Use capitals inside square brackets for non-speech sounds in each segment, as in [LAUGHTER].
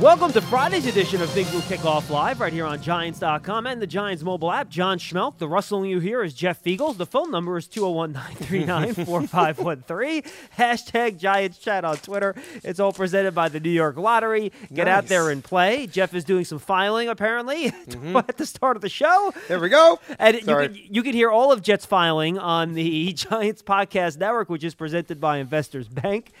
Welcome to Friday's edition of Big Blue Kickoff Live right here on Giants.com and the Giants mobile app. John Schmeelk. The rustling you hear is Jeff Feagles. The phone number is 201 939 4513. [LAUGHS] Hashtag Giants Chat on Twitter. It's all presented by the New York Lottery. Get out there and play. Jeff is doing some filing apparently [LAUGHS] mm-hmm. at the start of the show. There we go. And you can, you can hear all of Jets filing on the [LAUGHS] Giants Podcast Network, which is presented by Investors Bank.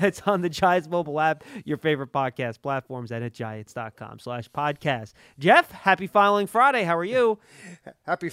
That's on the Giants mobile app, your favorite podcast platforms, and at giants.com slash podcast. Jeff, happy filing Friday. How are you? [LAUGHS] Happy,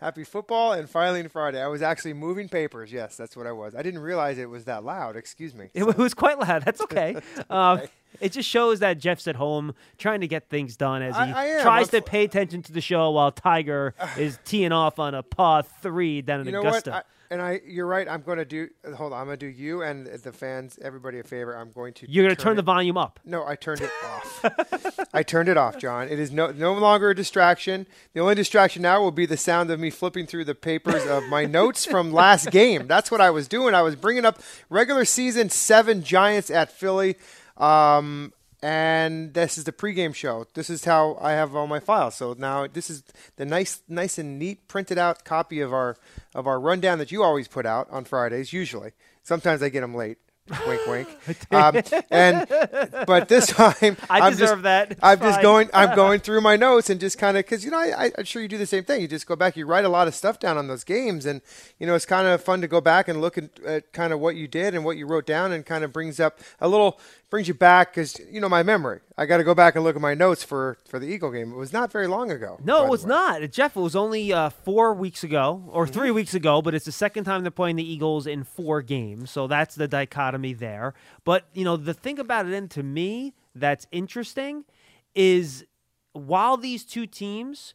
happy football and filing Friday. I was actually moving papers. Yes, that's what I was. I didn't realize it was that loud. Excuse me. It was quite loud. That's okay. [LAUGHS] Um, it just shows that Jeff's at home trying to get things done as he I- I tries to pay attention to the show while Tiger [SIGHS] is teeing off on a par three down in You know Augusta. what? I, and I, you're right. I'm going to do. Hold on. I'm going to do you and the fans, everybody a favor. I'm going to. You're going to turn the it- volume up. No, I turned it off. [LAUGHS] I turned it off, John. It is no no longer a distraction. The only distraction now will be the sound of me flipping through the papers of my notes from [LAUGHS] last game. That's what I was doing. I was bringing up regular season seven Giants at Philly. Um, and this is the pregame show. This is how I have all my files. So now this is the nice, nice and neat printed out copy of our of our rundown that you always put out on Fridays. Usually, sometimes I get them late. Wink, wink. [LAUGHS] Um, and but this [LAUGHS] time I I'm deserve just, that. I'm just going. I'm going [LAUGHS] through my notes and just kind of because you know I, I, I'm sure you do the same thing. You just go back. You write a lot of stuff down on those games, and you know it's kind of fun to go back and look at, at kind of what you did and what you wrote down, and kind of brings up a little brings you back because you know my memory. I got to go back and look at my notes for for the Eagle game. It was not very long ago. No, it was not. Jeff, it was only uh, four weeks ago or Mm-hmm. three weeks ago, but it's the second time they're playing the Eagles in four games. So that's the dichotomy there. But, you know, the thing about it, and to me, that's interesting is while these two teams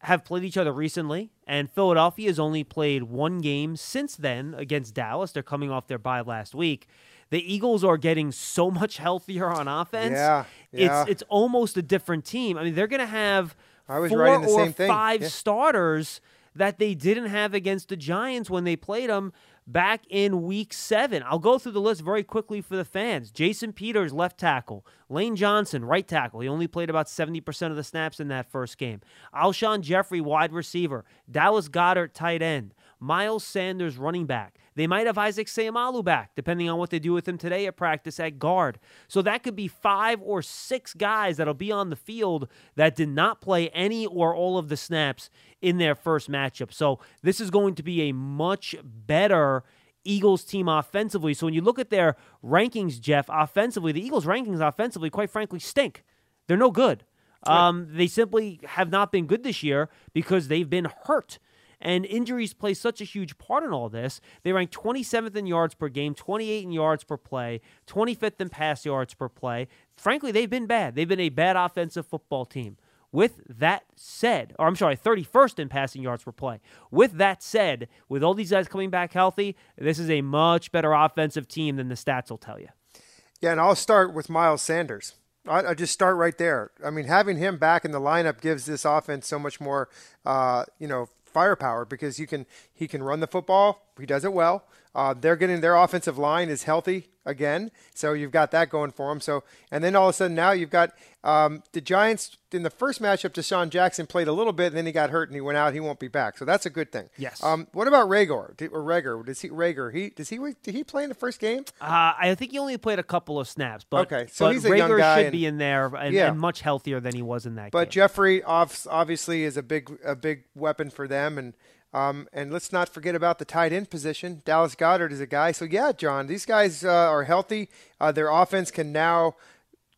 have played each other recently, and Philadelphia has only played one game since then against Dallas. They're coming off their bye last week. The Eagles are getting so [LAUGHS] much healthier on offense. Yeah, yeah. It's it's almost a different team. I mean, they're going to have four or five Yeah. starters that they didn't have against the Giants when they played them back in week seven. I'll go through the list very quickly for the fans. Jason Peters, left tackle. Lane Johnson, right tackle. He only played about 70% of the snaps in that first game. Alshon Jeffery, wide receiver. Dallas Goedert, tight end. Miles Sanders, running back. They might have Isaac Seumalo back, depending on what they do with him today at practice at guard. So that could be five or six guys that'll be on the field that did not play any or all of the snaps in their first matchup. So this is going to be a much better Eagles team offensively. So when you look at their rankings, Jeff, offensively, the Eagles' rankings offensively, quite frankly, stink. They're no good. Um, they simply have not been good this year because they've been hurt. And injuries play such a huge part in all this. They rank 27th in yards per game, 28 in yards per play, 25th in pass yards per play. Frankly, they've been bad. They've been a bad offensive football team. With that said, or I'm sorry, 31st in passing yards per play. With that said, with all these guys coming back healthy, this is a much better offensive team than the stats will tell you. Yeah, and I'll start with Miles Sanders. I, I just start right there. I mean, having him back in the lineup gives this offense so much more, uh, you know, firepower because you can he can run the football. He does it well. Uh, they're getting their offensive line is healthy again, so you've got that going for them. So, and then all of a sudden now you've got um, the Giants in the first matchup. DeSean Jackson played a little bit, and then he got hurt and he went out. He won't be back, so that's a good thing. Yes. Um, what about Reagor? Did, or Reagor? Does he Reagor? He does he did he play in the first game? Uh, I think he only played a couple of snaps, but Okay, so but he's a young Reagor guy should and- be in there and, Yeah. and much healthier than he was in that But game. Jeffery obviously is a big a big weapon for them, and um, and let's not forget about the tight end position. Dallas Goedert is a guy. So yeah, John, these guys uh, are healthy. Uh, their offense can now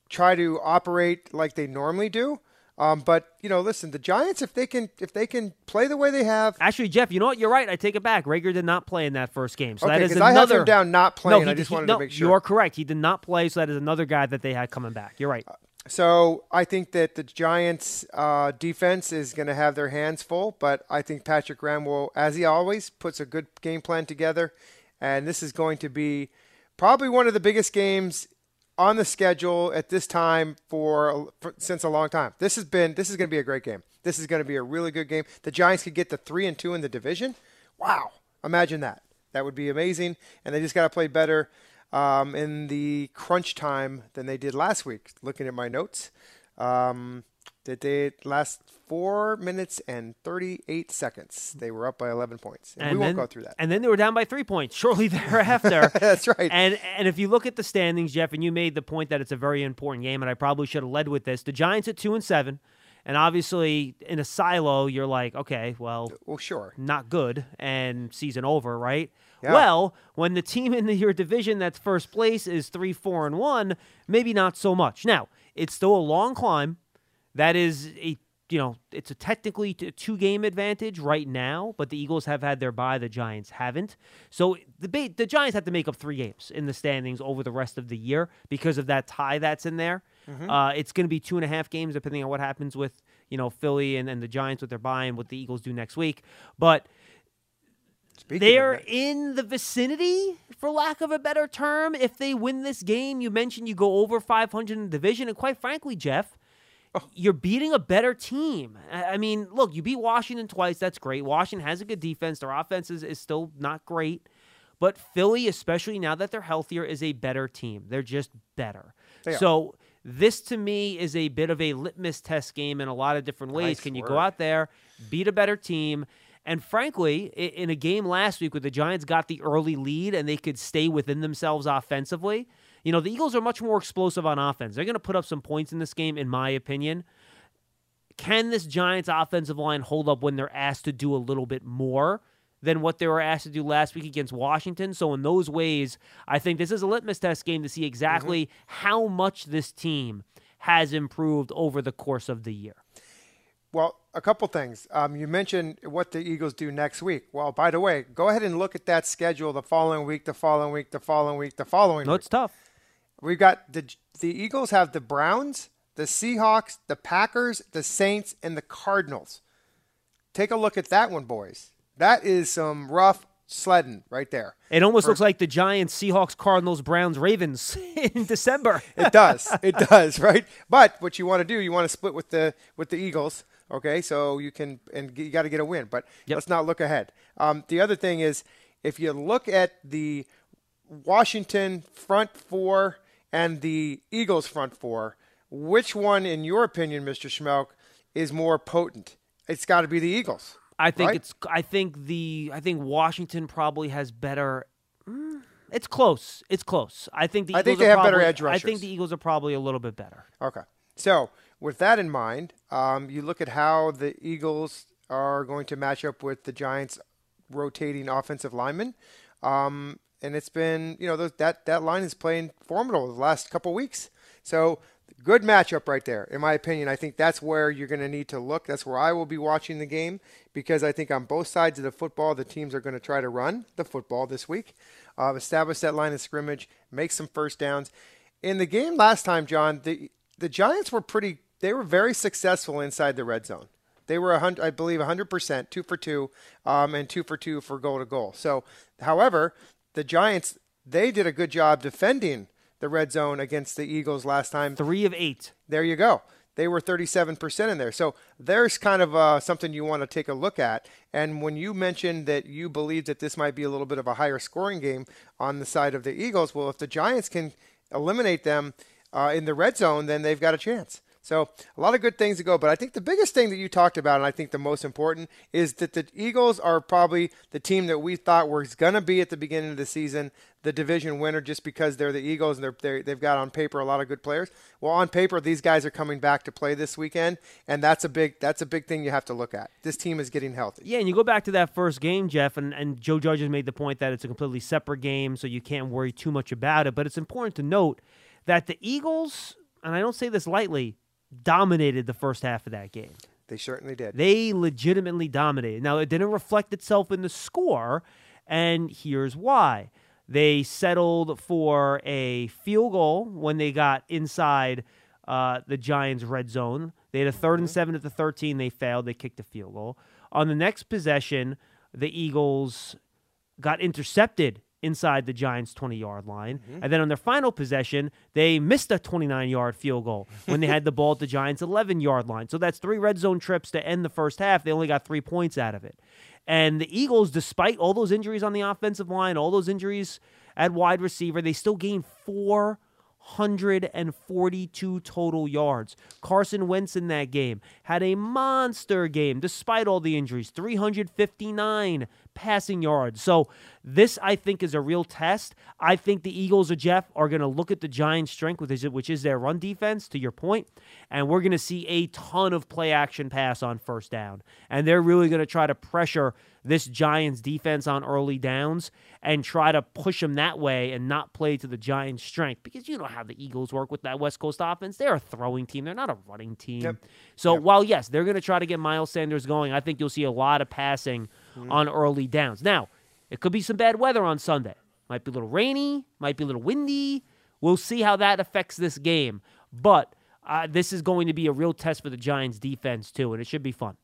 try to operate like they normally do. Um, but you know, listen, the Giants if they can if they can play the way they have. Actually, Jeff, you know what? You're right. I take it back. Reagor did not play in that first game, so Okay, that is 'cause I have another. him down not playing. No, he, I just he- wanted no, to make sure. You're correct. He did not play, so that is another guy that they had coming back. You're right. So I think that the Giants' uh, defense is going to have their hands full, but I think Patrick Graham will, as he always, puts a good game plan together, and this is going to be probably one of the biggest games on the schedule at this time for, for since a long time. This has been this is going to be a great game. This is going to be a really good game. The Giants could get the three and two in the division. Wow, imagine that. That would be amazing. And they just got to play better um, in the crunch time than they did last week. Looking at my notes, um, they last four minutes and 38 seconds. They were up by 11 points. And, we then, won't go through that. And then they were down by three points shortly [LAUGHS] thereafter. [LAUGHS] That's right. And and if you look at the standings, Jeff, and you made the point that it's a very important game, and I probably should have led with this. The Giants at two and seven. And obviously, in a silo, you're like, okay, well, uh, well, sure. not good, and season over, right? Yeah. Well, when the team in the, your division that's first place is three, four, and one, maybe not so much. Now, it's still a long climb. That is a you know, it's a technically a two game advantage right now, but the Eagles have had their bye, the Giants haven't. So the the Giants have to make up three games in the standings over the rest of the year because of that tie that's in there. Mm-hmm. Uh, it's going to be two and a half games depending on what happens with you know Philly and, and the Giants with their bye and what the Eagles do next week. But Speaking they're in the vicinity, for lack of a better term. If they win this game, you mentioned you go over 500 in the division, and quite frankly, Jeff. [LAUGHS] you're beating a better team. I mean, look, you beat Washington twice. That's great. Washington has a good defense. Their offense is, is still not great. But Philly, especially now that they're healthier, is a better team. They're just better. They are. So this to me is a bit of a litmus test game in a lot of different ways. Nice Can you go out there, beat a better team? And frankly, in a game last week where the Giants got the early lead and they could stay within themselves offensively, you know, the Eagles are much more explosive on offense. They're going to put up some points in this game, in my opinion. Can this Giants offensive line hold up when they're asked to do a little bit more than what they were asked to do last week against Washington? So, in those ways, I think this is a litmus test game to see exactly how much this team has improved over the course of the year. Well, a couple things. Um, you mentioned what the Eagles do next week. Well, by the way, go ahead and look at that schedule the following week, the following week, the following week, the following No, week. it's tough. We've got the the Eagles have the Browns, the Seahawks, the Packers, the Saints, and the Cardinals. Take a look at that one, boys. That is some rough sledding right there. It almost looks like the Giants, Seahawks, Cardinals, Browns, Ravens [LAUGHS] in December. It does. it [LAUGHS] does, right? But what you want to do, you want to split with the with the Eagles. Okay, so you can and you got to get a win. But Yep. let's not look ahead. Um, the other thing is, if you look at the Washington front four and the Eagles front four, which one, in your opinion, Mr. Schmeelk, is more potent? It's got to be the Eagles. I think right? it's. I think the. I think Washington probably has better. mm, It's close. It's close. I think the. I Eagles think they are have better probably- edge I think the Eagles are probably a little bit better. Okay. So, with that in mind, um, you look at how the Eagles are going to match up with the Giants' rotating offensive linemen. Um, and it's been, you know, those, that, that line is playing formidable the last couple weeks. So, good matchup right there, in my opinion. I think that's where you're going to need to look. That's where I will be watching the game because I think on both sides of the football, the teams are going to try to run the football this week, uh, establish that line of scrimmage, make some first downs. In the game last time, John, the the Giants were pretty. They were very successful inside the red zone. They were, I believe, 100%, two for two, um, and two for two for goal to goal. So, however, the Giants, they did a good job defending the red zone against the Eagles last time. Three of eight. There you go. They were 37% in there. So there's kind of uh, something you want to take a look at. And when you mentioned that you believe that this might be a little bit of a higher scoring game on the side of the Eagles, well, if the Giants can eliminate them uh, in the red zone, then they've got a chance. So a lot of good things to go, but I think the biggest thing that you talked about, and I think the most important, is that the Eagles are probably the team that we thought was going to be at the beginning of the season, the division winner, just because they're the Eagles and they're, they've got on paper a lot of good players. Well, on paper, these guys are coming back to play this weekend, and that's a big that's a big thing you have to look at. This team is getting healthy. Yeah, and you go back to that first game, Jeff, and, and Joe Judge has made the point that it's a completely separate game, so you can't worry too much about it. But it's important to note that the Eagles, and I don't say this lightly, dominated the first half of that game. They certainly did. They legitimately dominated. Now, it didn't reflect itself in the score, and here's why. They settled for a field goal when they got inside uh, the Giants' red zone. They had a 3rd and seven at the 13. They failed. They kicked a field goal. On the next possession, the Eagles got intercepted inside the Giants' 20 yard line. Mm-hmm. And then on their final possession, they missed a 29 yard field goal when they had the ball at the Giants' 11 yard line. So that's three red zone trips to end the first half. They only got three points out of it. And the Eagles, despite all those injuries on the offensive line, all those injuries at wide receiver, they still gained 442 total yards. Carson Wentz in that game had a monster game despite all the injuries, 359 passing yards. So this, I think, is a real test. I think the Eagles or Jeff are going to look at the Giants' strength, which is, which is their run defense, to your point, and we're going to see a ton of play action pass on first down. And they're really going to try to pressure this Giants defense on early downs and try to push them that way and not play to the Giants' strength because you know how the Eagles work with that West Coast offense. They're a throwing team, they're not a running team. Yep. So while yes, they're going to try to get Miles Sanders going, I think you'll see a lot of passing on early downs. Now, it could be some bad weather on Sunday. Might be a little rainy, might be a little windy. We'll see how that affects this game. But uh, this is going to be a real test for the Giants defense too, and it should be fun.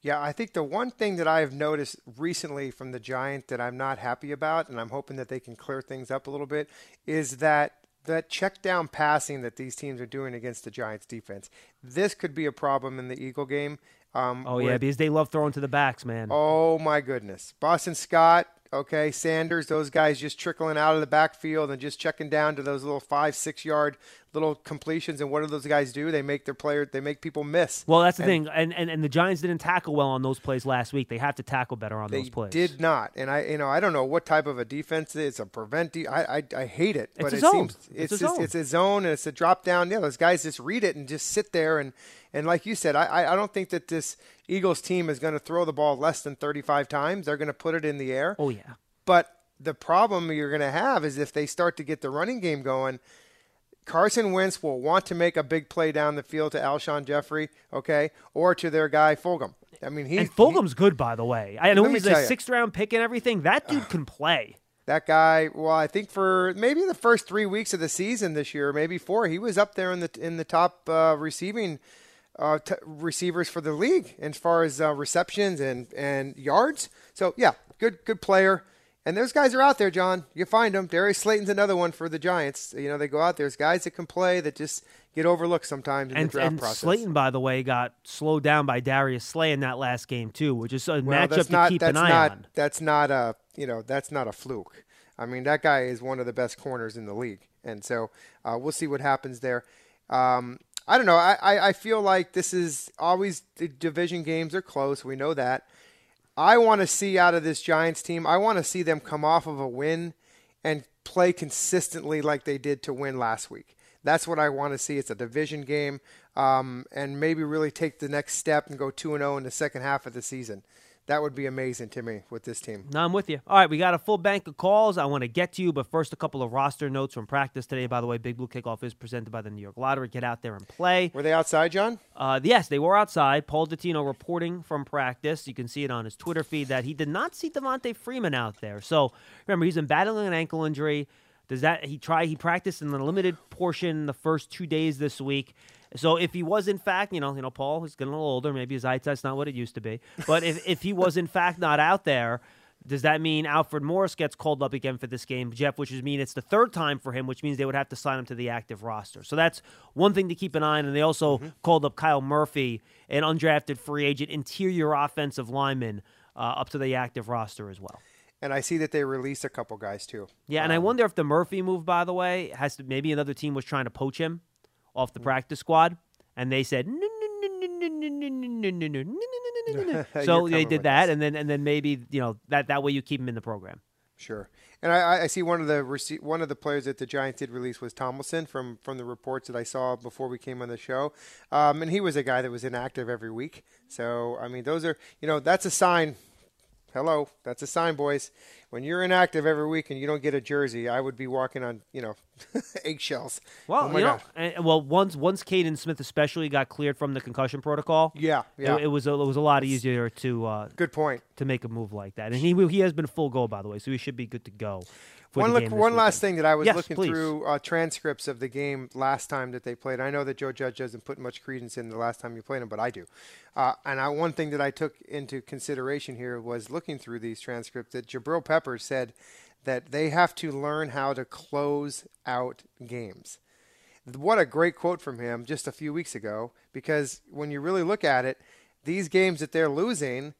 Yeah, I think the one thing that I've noticed recently from the Giants that I'm not happy about, and I'm hoping that they can clear things up a little bit, is that that check down passing that these teams are doing against the Giants defense. This could be a problem in the Eagle game. Um, Oh where- yeah, because they love throwing to the backs, man. Oh my goodness. Boston Scott, okay, Sanders, those guys just trickling out of the backfield and just checking down to those little five, six yard little completions. And what do those guys do? They make their player, they make people miss. Well, that's the And thing, and, and and the Giants didn't tackle well on those plays last week. They have to tackle better on those plays. They did not, and I, you know, I don't know what type of a defense it is. It's a prevent. De- I, I, I hate it, but a it zone. seems It's it's a just, zone. it's a zone and it's a drop down. Yeah, those guys just read it and just sit there and and like you said, I, I- I don't think that this Eagles team is going to throw the ball less than 35 times. They're going to put it in the air. Oh yeah. But the problem you're going to have is if they start to get the running game going, Carson Wentz will want to make a big play down the field to Alshon Jeffery, okay, or to their guy Fulgham. I mean, he And Fulgham's good, by the way. I know he's a ya. sixth round pick and everything. That [SIGHS] dude can play. That guy, well, I think for maybe the first three weeks of the season this year, maybe four, he was up there in the in the top uh, receiving uh, t- receivers for the league as far as uh, receptions and and yards. So yeah, good good player. And those guys are out there, John. You find them. Darius Slayton's another one for the Giants. You know, they go out there. There's guys that can play that just get overlooked sometimes in And, the draft and process. Slayton, by the way, got slowed down by Darius Slay in that last game too, which is a Well, matchup that's to not, keep that's an eye not, on. That's not a you know that's not a fluke. I mean that guy is one of the best corners in the league, and so uh, we'll see what happens there. Um, I don't know. I, I, I feel like this is always the division games are close. We know that. I want to see out of this Giants team. I want to see them come off of a win and play consistently like they did to win last week. That's what I want to see. It's a division game, um, and maybe really take the next step and go two and zero in the second half of the season. That would be amazing to me with this team. No, I'm with you. All right, we got a full bank of calls. I want to get to you, but first, a couple of roster notes from practice today. By the way, Big Blue Kickoff is presented by the New York Lottery. Get out there and play. Were they outside, John? Uh, yes, they were outside. Paul Dottino reporting from practice. You can see it on his Twitter feed that he did not see Devonta Freeman out there. So remember, he's been battling an ankle injury. Does that he try? He practiced in the limited portion the first two days this week. So if he was in fact, you know, you know, Paul, he's getting a little older. Maybe his eyesight's not what it used to be. But if if he was in fact not out there. Does that mean Alfred Morris gets called up again for this game, Jeff? Which would mean it's the third time for him, which means they would have to sign him to the active roster. So that's one thing to keep an eye on. And they also called up Kyle Murphy, an undrafted free agent interior offensive lineman, uh, up to the active roster as well. And I see that they released a couple guys too. Yeah, and I wonder if the Murphy move, by the way, has to maybe another team was trying to poach him off the practice squad, and they said so they did that, and then and then maybe you know that that way you keep him in the program. Sure, and I, I see one of the one of the players that the Giants did release was Tomlinson from from the reports that I saw before we came on the show, um, and he was a guy that was inactive every week. So I mean, those are you know that's a sign Hello, that's a sign, boys. When you're inactive every week and you don't get a jersey, I would be walking on you know [LAUGHS] eggshells. Well, oh you know, and, well, once once Kaden Smith especially got cleared from the concussion protocol, Yeah, yeah. it, it was a, it was a lot easier to uh, Good point. to make a move like that, and he he has been full go by the way, so he should be good to go one look, one last thing that I was Yes, looking please. through uh, transcripts of the game last time that they played. I know that Joe Judge doesn't put much credence in the last time you played him, but I do. Uh, and I, one thing that I took into consideration here was looking through these transcripts that Jabrill Pepper said that they have to learn how to close out games. What a great quote from him just a few weeks ago, because when you really look at it, these games that they're losing,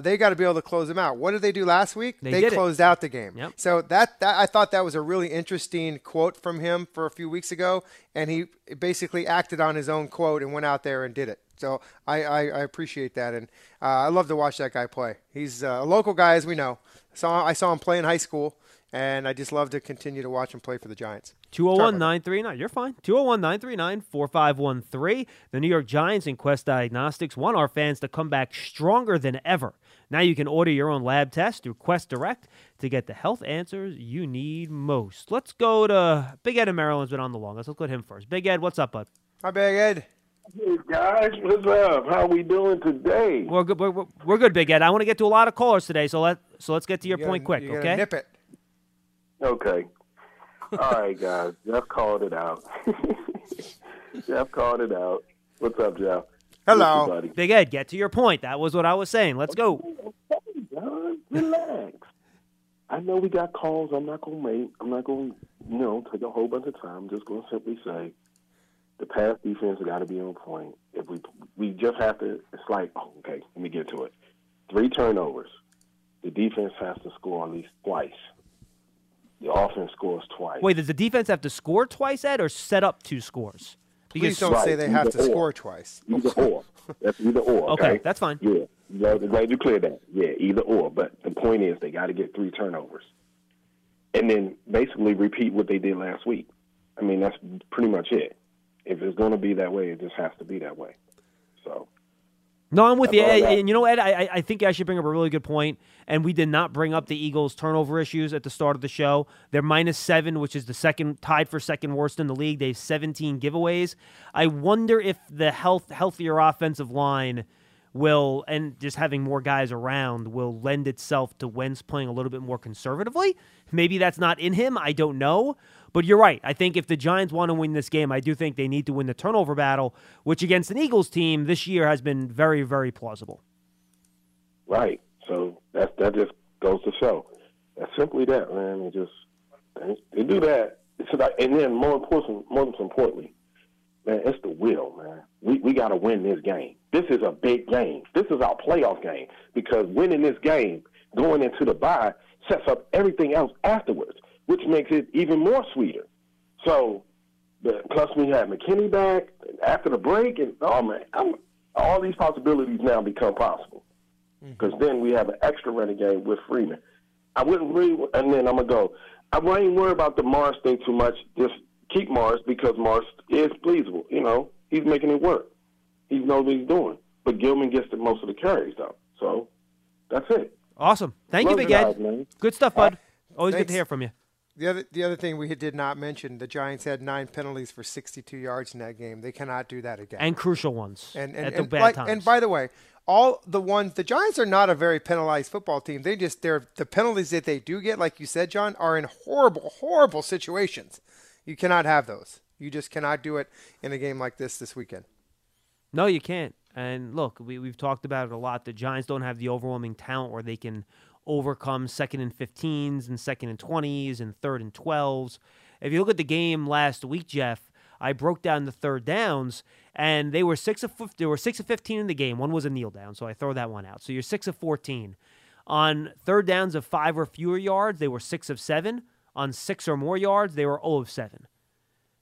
they got to be able to close them out. What did they do last week? They it. closed out the game. Yep. So that, that I thought that was a really interesting quote from him for a few weeks ago, and he basically acted on his own quote and went out there and did it. So I, I, I appreciate that, and uh, I love to watch that guy play. He's uh, a local guy, as we know. Saw I saw him play in high school, and I just love to continue to watch him play for the Giants. 201 939. You're fine. 201 939 4513. The New York Giants and Quest Diagnostics want our fans to come back stronger than ever. Now you can order your own lab test through Quest Direct to get the health answers you need most. Let's go to Big Ed in Maryland's been on the longest. Let's go to him first. Big Ed, what's up, bud? Hi, Big Ed. Hey guys, what's up? How we doing today? We're good. We're, we're- we're good, Big Ed. I want to get to a lot of callers today, so let so let's get to your You point gotta- quick, you okay? Nip it. Okay. All right, guys. Jeff called it out. [LAUGHS] Jeff called it out. What's up, Jeff? Hello. Buddy. Big Ed, get to your point. That was what I was saying. Let's go. Okay, John, relax. I know we got calls. I'm not gonna make. I'm not gonna, you know, take a whole bunch of time. I'm just gonna simply say, the pass defense has got to be on point. If we we just have to, it's like, oh, okay, let me get to it. Three turnovers. The defense has to score at least twice. The offense scores twice. Wait, does the defense have to score twice, Ed, or set up two scores? Please don't Right, say they have to or. score twice. Either or. That's either or. Okay, Okay, that's fine. Yeah, glad, glad you cleared that. Yeah, either or. But the point is, they got to get three turnovers, and then basically repeat what they did last week. I mean, that's pretty much it. If it's going to be that way, it just has to be that way. So No, I'm with That's you. I Ed, got. and you know, Ed, I, I- I think I should bring up a really good point. And we did not bring up the Eagles' turnover issues at the start of the show. They're minus seven, which is the second tied for second worst in the league. They have 17 giveaways. I wonder if the health healthier offensive line will and just having more guys around will lend itself to Wentz playing a little bit more conservatively. Maybe that's not in him. I don't know. But you're right. I think if the Giants want to win this game, I do think they need to win the turnover battle, which against an Eagles team this year has been very, very plausible. right. So that that just goes to show. That's simply that, man. It just they, do that. It's like, and then more important, most importantly, man, it's the will, man. We we got to win this game. This is a big game. This is our playoff game because winning this game, going into the bye, sets up everything else afterwards, which makes it even more sweeter. So, the, plus we have McKinney back after the break, and oh man, I'm, all these possibilities now become possible mm-hmm. because then we have an extra renegade with Freeman. I wouldn't really, and then I'm gonna go. I wouldn't worry about the Mars thing too much. Just keep Mars because Mars is pleasable. You know, he's making it work. He knows what he's doing. But Gallman gets the most of the carries though. So that's it. Awesome. Thank you, Love Big you Ed. guys. Good stuff, bud. Uh, Always good to hear from you. The other, the other thing we did not mention, the Giants had nine penalties for 62 yards in that game. They cannot do that again. And crucial ones and and, at the and, bad like- times. and by the way, all the ones the Giants are not a very penalized football team. They just they're the penalties that they do get, like you said, John, are in horrible, horrible situations. You cannot have those. You just cannot do it in a game like this this weekend. No, you can't. And look, we, we've talked about it a lot. The Giants don't have the overwhelming talent where they can overcome second and 15s and second and 20s and third and 12s. If you look at the game last week, Jeff, I broke down the third downs, and they were six of they were six of 15 in the game. One was a kneel down, so I throw that one out. So you're six of 14. On third downs of five or fewer yards, they were six of seven. On six or more yards, they were 0 of seven.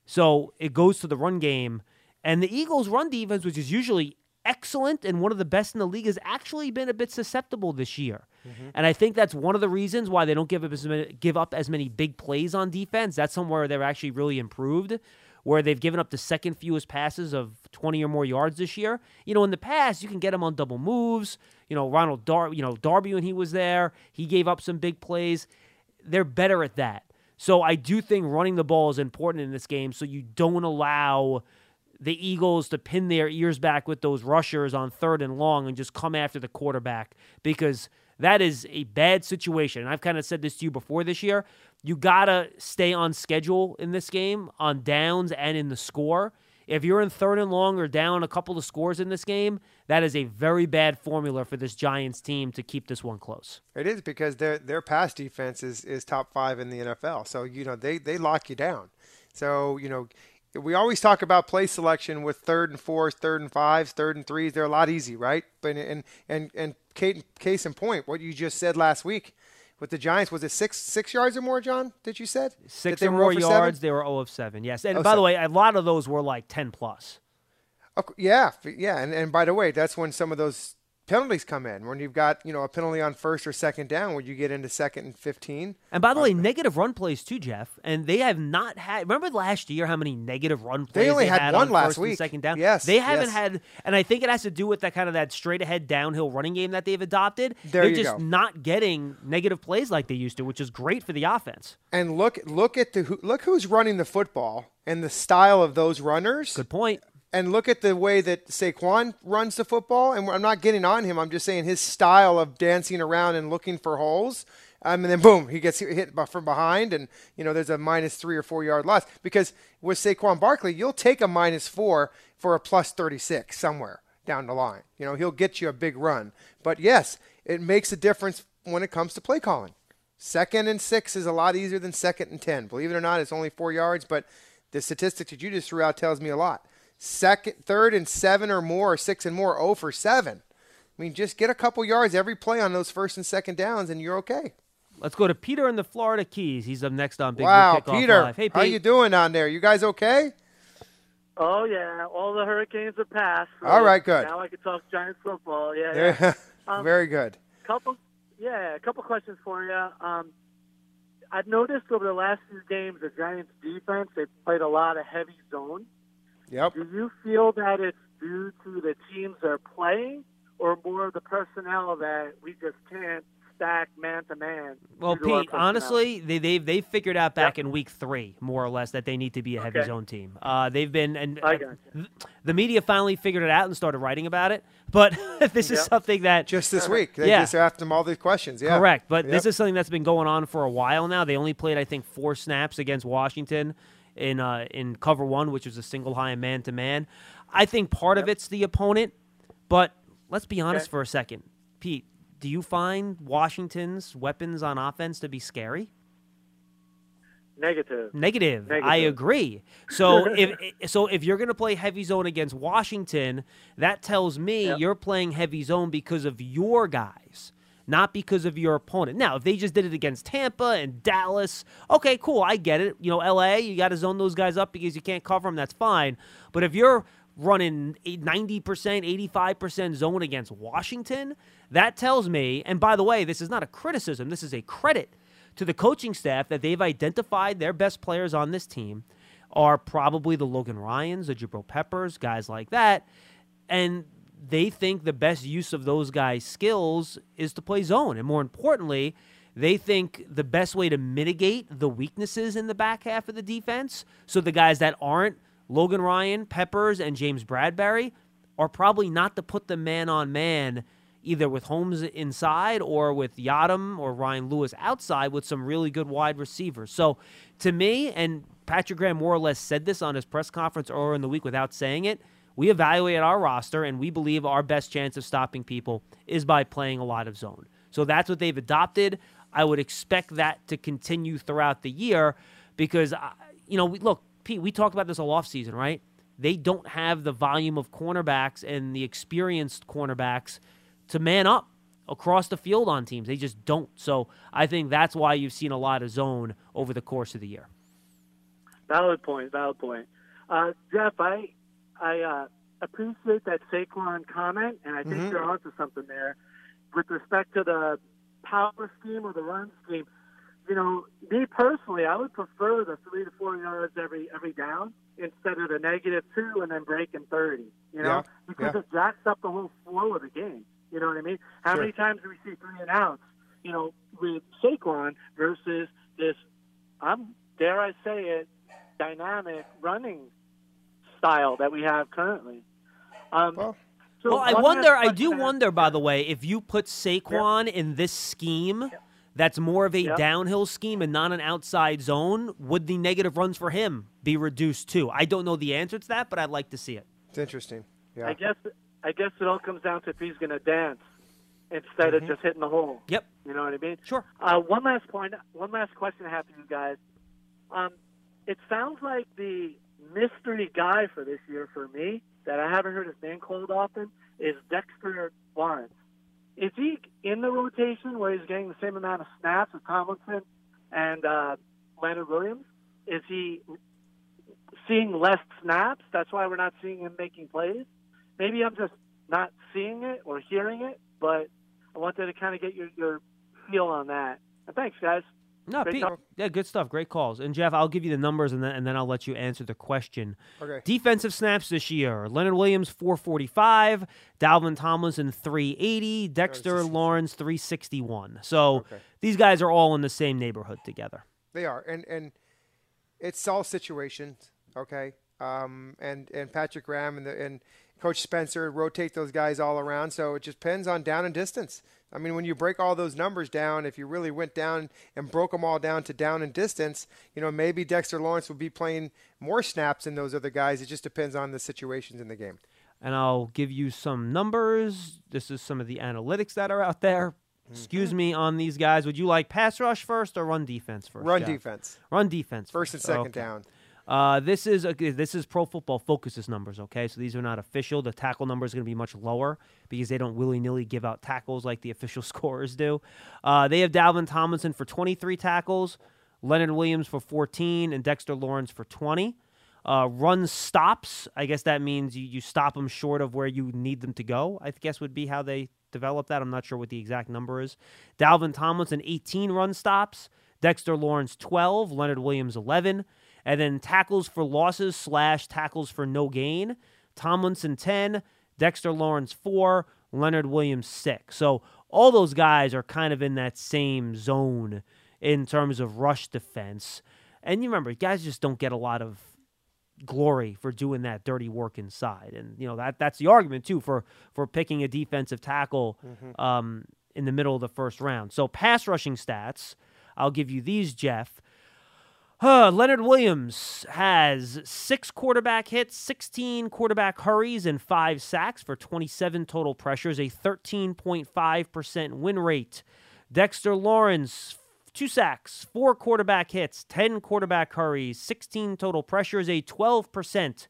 So it goes to the run game. And the Eagles' run defense, which is usually excellent and one of the best in the league, has actually been a bit susceptible this year. Mm-hmm. And I think that's one of the reasons why they don't give up as many, give up as many big plays on defense. That's somewhere they're actually really improved, where they've given up the second fewest passes of 20 or more yards this year. You know, in the past, you can get them on double moves. You know, Ronald Dar, you know, Darby when he was there, he gave up some big plays. They're better at that. So I do think running the ball is important in this game so you don't allow the Eagles to pin their ears back with those rushers on third and long and just come after the quarterback because that is a bad situation. And I've kind of said this to you before this year. you gotta stay on schedule in this game on downs and in the score. If you're in third and long or down a couple of scores in this game, that is a very bad formula for this Giants team to keep this one close. It is because their their pass defense is, is top five in the NFL. So you know they they lock you down. So you know we always talk about play selection with third and fours, third and fives, third and threes. They're a lot easy, right? But and and and case in point, what you just said last week with the Giants. Was it six six yards or more, John? That you said six or more yards. Seven? They were 0 of seven. Yes, and oh, by seven. the way, a lot of those were like ten plus. Yeah, yeah, and and by the way, that's when some of those penalties come in when you've got you know a penalty on first or second down when you get into second and 15 and by the way negative run plays too jeff and they have not had remember last year how many negative run plays they only they had, had, one on last week. second down? Yes they haven't yes. had and i think it has to do with that kind of that straight ahead downhill running game that they've adopted. There they're just go. not getting negative plays like they used to which is great for the offense. And look look at the look who's running the football and the style of those runners. Good point and look at the way that Saquon runs the football. And I'm not getting on him. I'm just saying his style of dancing around and looking for holes. Um, and then boom, he gets hit from behind, and you know there's a minus three or four yard loss. Because with Saquon Barkley, you'll take a minus four for a plus 36 somewhere down the line. You know he'll get you a big run. But yes, it makes a difference when it comes to play calling. Second and six is a lot easier than second and ten. Believe it or not, it's only four yards, but the statistics that you just threw out tells me a lot second, third and seven or more, or six and more, 0 for seven. I mean, just get a couple yards every play on those first and second downs, and you're okay. Let's go to Peter in the Florida Keys. He's up next on Big Wow, Blue Peter, Live. Hey, Pete. how you doing down there? You guys okay? Oh yeah, all the hurricanes are past. So all right, good. Now I can talk Giants football. Yeah, [LAUGHS] yeah. um, very good. Couple, yeah, a couple questions for you. Um, I've noticed over the last few games, the Giants' defense they've played a lot of heavy zone. Yep. Do you feel that it's due to the teams they're playing, or more of the personnel that we just can't stack man to man? Well, Pete, honestly, they they've they figured out back yep. in week three, more or less, that they need to be a heavy okay. zone team. Uh, they've been and uh, the media finally figured it out and started writing about it. But [LAUGHS] this yep. is something that just this week they yeah. just asked them all these questions. Yeah, correct. But yep. this is something that's been going on for a while now. They only played, I think, four snaps against Washington in uh, in cover one, which was a single high and man to man. I think part yep. of it's the opponent, but let's be honest okay. for a second, Pete. Do you find Washington's weapons on offense to be scary? Negative. Negative. Negative. I agree. So if [LAUGHS] so, if you're going to play heavy zone against Washington, that tells me yep. you're playing heavy zone because of your guys not because of your opponent. Now, if they just did it against Tampa and Dallas, okay, cool, I get it. You know, LA, you got to zone those guys up because you can't cover them, that's fine. But if you're running 90%, 85% zone against Washington, that tells me, and by the way, this is not a criticism, this is a credit to the coaching staff that they've identified their best players on this team are probably the Logan Ryans, the Jabrill Peppers, guys like that. And they think the best use of those guys' skills is to play zone. And more importantly, they think the best way to mitigate the weaknesses in the back half of the defense, so the guys that aren't Logan Ryan, Peppers, and James Bradberry, are probably not to put the man on man either with Holmes inside or with Yiadom or Ryan Lewis outside with some really good wide receivers. So to me, and Patrick Graham more or less said this on his press conference earlier in the week without saying it, we evaluate our roster and we believe our best chance of stopping people is by playing a lot of zone. So that's what they've adopted. I would expect that to continue throughout the year because, uh, you know, look, Pete, we talked about this all offseason, right? They don't have the volume of cornerbacks and the experienced cornerbacks to man up across the field on teams. They just don't. So I think that's why you've seen a lot of zone over the course of the year. Valid point. Valid point. Uh, Jeff, I I uh, appreciate that Saquon comment, and I think Mhm. you're onto something there with respect to the power scheme or the run scheme. You know, me personally, I would prefer the three to four yards every every down instead of the negative two and then breaking thirty. You know, Yeah, because yeah. it jacks up the whole flow of the game. You know what I mean? How Sure. many times do we see three and outs? You know, with Saquon versus this, I'm dare I say it, dynamic running style that we have currently. Um, Well, so Well, I wonder. I do wonder, by the way, if you put Saquon in this scheme, that's more of a Yep. downhill scheme and not an outside zone, would the negative runs for him be reduced too? I don't know the answer to that, but I'd like to see it. It's interesting. Yeah. I guess I guess it all comes down to if he's going to dance instead of just hitting the hole. Yep. You know what I mean? Sure. Uh, one last point. point, one last question I have for you guys. Um, it sounds like the mystery guy for this year for me that I haven't heard his name called often is Dexter Lawrence. Is he in the rotation where he's getting the same amount of snaps as Tomlinson and uh, Leonard Williams? Is he seeing less snaps? That's why we're not seeing him making plays. Maybe I'm just not seeing it or hearing it, but I wanted to kind of get your, your feel on that. And thanks, guys. No, Pete. Yeah, good stuff. Great calls. And Jeff, I'll give you the numbers and then and then I'll let you answer the question. Okay. Defensive snaps this year: Leonard Williams 445, Dalvin Tomlinson 380, Dexter Lawrence 361. So Okay. these guys are all in the same neighborhood together. They are, and and it's all situations, okay. Um, and and Patrick Graham and the and Coach Spencer rotate those guys all around, so it just depends on down and distance. I mean, when you break all those numbers down, if you really went down and broke them all down to down and distance, you know, maybe Dexter Lawrence would be playing more snaps than those other guys. It just depends on the situations in the game. and I'll give you some numbers. This is some of the analytics that are out there. Mm-hmm. Excuse me on these guys. Would you like pass rush first or run defense first? Run Jeff? defense, Run defense. first and second Okay. down. Uh, this is this is Pro Football Focus's numbers. Okay, so these are not official. The tackle number is going to be much lower because they don't willy nilly give out tackles like the official [LAUGHS] scorers do. Uh, they have Dalvin Tomlinson for 23 tackles, Leonard Williams for 14, and Dexter Lawrence for 20. Uh, run stops. I guess that means you, you stop them short of where you need them to go. I guess would be how they develop that. I'm not sure what the exact number is. Dalvin Tomlinson 18 run stops. Dexter Lawrence 12. Leonard Williams 11. And then tackles for losses slash tackles for no gain. Tomlinson 10. Dexter Lawrence 4. Leonard Williams 6. So all those guys are kind of in that same zone in terms of rush defense. And you remember, guys just don't get a lot of glory for doing that dirty work inside. And you know that that's the argument too for for picking a defensive tackle um, in the middle of the first round. So pass rushing stats, I'll give you these, Jeff. Uh, Leonard Williams has six quarterback hits, 16 quarterback hurries, and five sacks for 27 total pressures, a 13.5% win rate. Dexter Lawrence, two sacks, four quarterback hits, 10 quarterback hurries, 16 total pressures, a 12%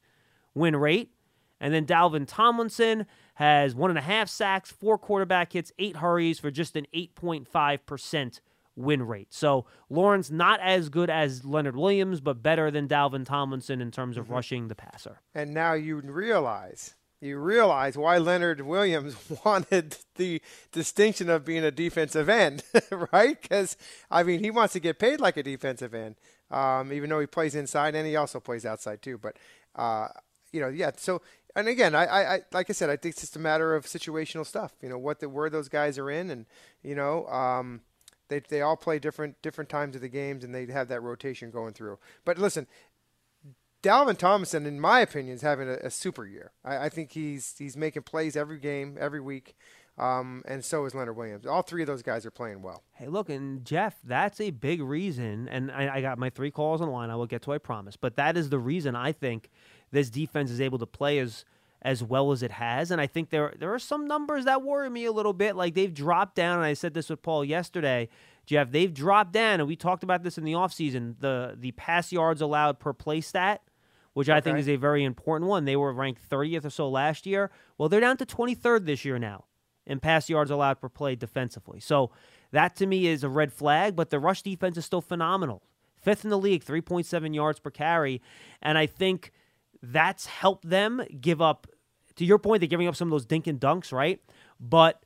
win rate. And then Dalvin Tomlinson has one and a half sacks, four quarterback hits, eight hurries for just an 8.5% win rate. So Lawrence not as good as Leonard Williams, but better than Dalvin Tomlinson in terms of rushing the passer. And now you realize you realize why Leonard Williams [LAUGHS] wanted the distinction of being a defensive end, [LAUGHS] right? Because I mean, he wants to get paid like a defensive end, um, even though he plays inside and he also plays outside too. But uh, you know, yeah. So and again, I, I, I like I said, I think it's just a matter of situational stuff. You know, what the where those guys are in, and you know. Um, they, they all play different different times of the games and they have that rotation going through. But listen, Dalvin Thompson, in my opinion, is having a, a super year. I, I think he's he's making plays every game, every week, um, and so is Leonard Williams. All three of those guys are playing well. Hey, look, and Jeff, that's a big reason. And I, I got my three calls on the line. I will get to, I promise. But that is the reason I think this defense is able to play as as well as it has. And I think there there are some numbers that worry me a little bit. Like they've dropped down, and I said this with Paul yesterday. Jeff, they've dropped down, and we talked about this in the offseason, the the pass yards allowed per play stat, which I think is a very important one. They were ranked 30th or so last year. Well, they're down to 23rd this year now in pass yards allowed per play defensively. So that to me is a red flag, but the rush defense is still phenomenal. Fifth in the league, 3.7 yards per carry. And I think that's helped them give up, to your point, they're giving up some of those dink and dunks, right? But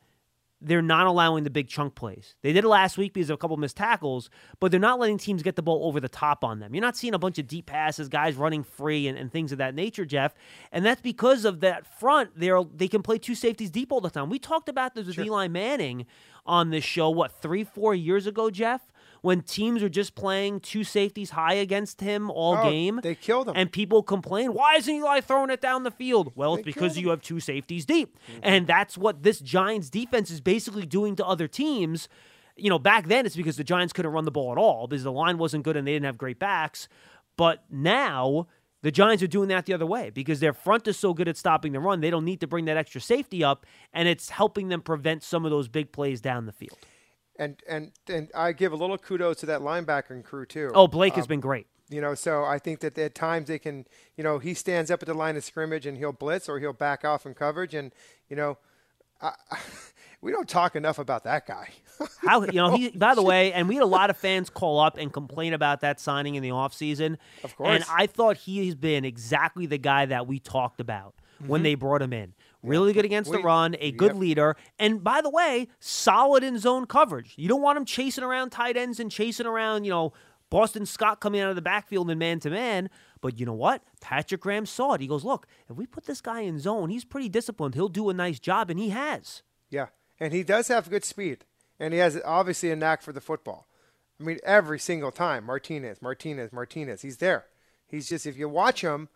they're not allowing the big chunk plays. They did it last week because of a couple missed tackles, but they're not letting teams get the ball over the top on them. You're not seeing a bunch of deep passes, guys running free, and, and things of that nature, Jeff. And that's because of that front. They're they can play two safeties deep all the time. We talked about this with Eli Manning on this show, what, three, four years ago, Jeff? When teams are just playing two safeties high against him all Oh, game. they killed him. And people complain, why isn't Eli throwing it down the field? Well, it's because you have two safeties deep. Mm-hmm. And that's what this Giants defense is basically doing to other teams. you know, back then it's because the Giants couldn't run the ball at all because the line wasn't good and they didn't have great backs. But now the Giants are doing that the other way because their front is so good at stopping the run, they don't need to bring that extra safety up, and it's helping them prevent some of those big plays down the field. And and and I give a little kudos to that linebacking crew too. Oh, Blake has Um, been great. You know, so I think that at times they can, you know, he stands up at the line of scrimmage and he'll blitz or he'll back off in coverage, and you know, I, [LAUGHS] we don't talk enough about that guy. [LAUGHS] How you know he? [LAUGHS] By the way, and we had a lot of fans call up and complain about that signing in the offseason. Of course. And I thought he has been exactly the guy that we talked about when they brought him in. Really good against the. Run, a good yep. leader, and by the way, solid in zone coverage. You don't want him chasing around tight ends and chasing around, you know, Boston Scott coming out of the backfield and man to man. But you know what? Patrick Graham saw it. He goes, "Look, if we put this guy in zone, he's pretty disciplined. He'll do a nice job, and he has." Yeah, and he does have good speed, and he has obviously a knack for the football. I mean, every single time, Martinez, Martinez, Martinez, he's there. He's just if you watch him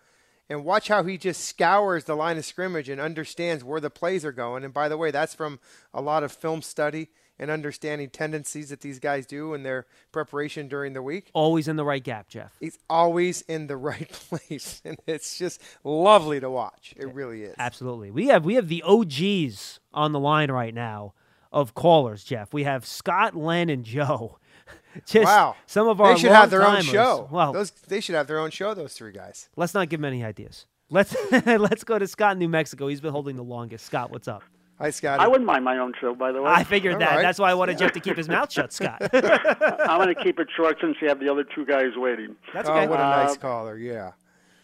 and watch how he just scours the line of scrimmage and understands where the plays are going. And by the way, that's from a lot of film study and understanding tendencies that these guys do in their preparation during the week. Always in the right gap, Jeff. He's always in the [LAUGHS] right place, and it's just lovely to watch. It really is. Absolutely. We have we have the OGs on the line right now of callers, Jeff. We have Scott, Len, and Joe. [LAUGHS] Just Wow, some of our they should have their own show. Well, those they should have their own show. Those three guys. let's not give them any ideas. Let's [LAUGHS] let's go to Scott, in New Mexico. He's been holding the longest. Scott, what's up? Hi, Scott. I wouldn't mind my own show, by the way. I figured All that. right. That's why I wanted Jeff to keep his mouth shut, Scott. [LAUGHS] I'm going to keep it short since you have the other two guys waiting. That's Oh, what a nice Uh, caller. Yeah.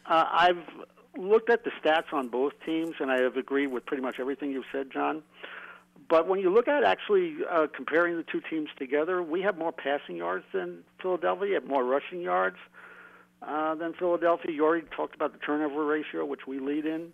Uh, I've looked at the stats on both teams, and I have agreed with pretty much everything you've said, John. But when you look at actually uh, comparing the two teams together, we have more passing yards than Philadelphia, have more rushing yards uh, than Philadelphia. You already talked about the turnover ratio, which we lead in.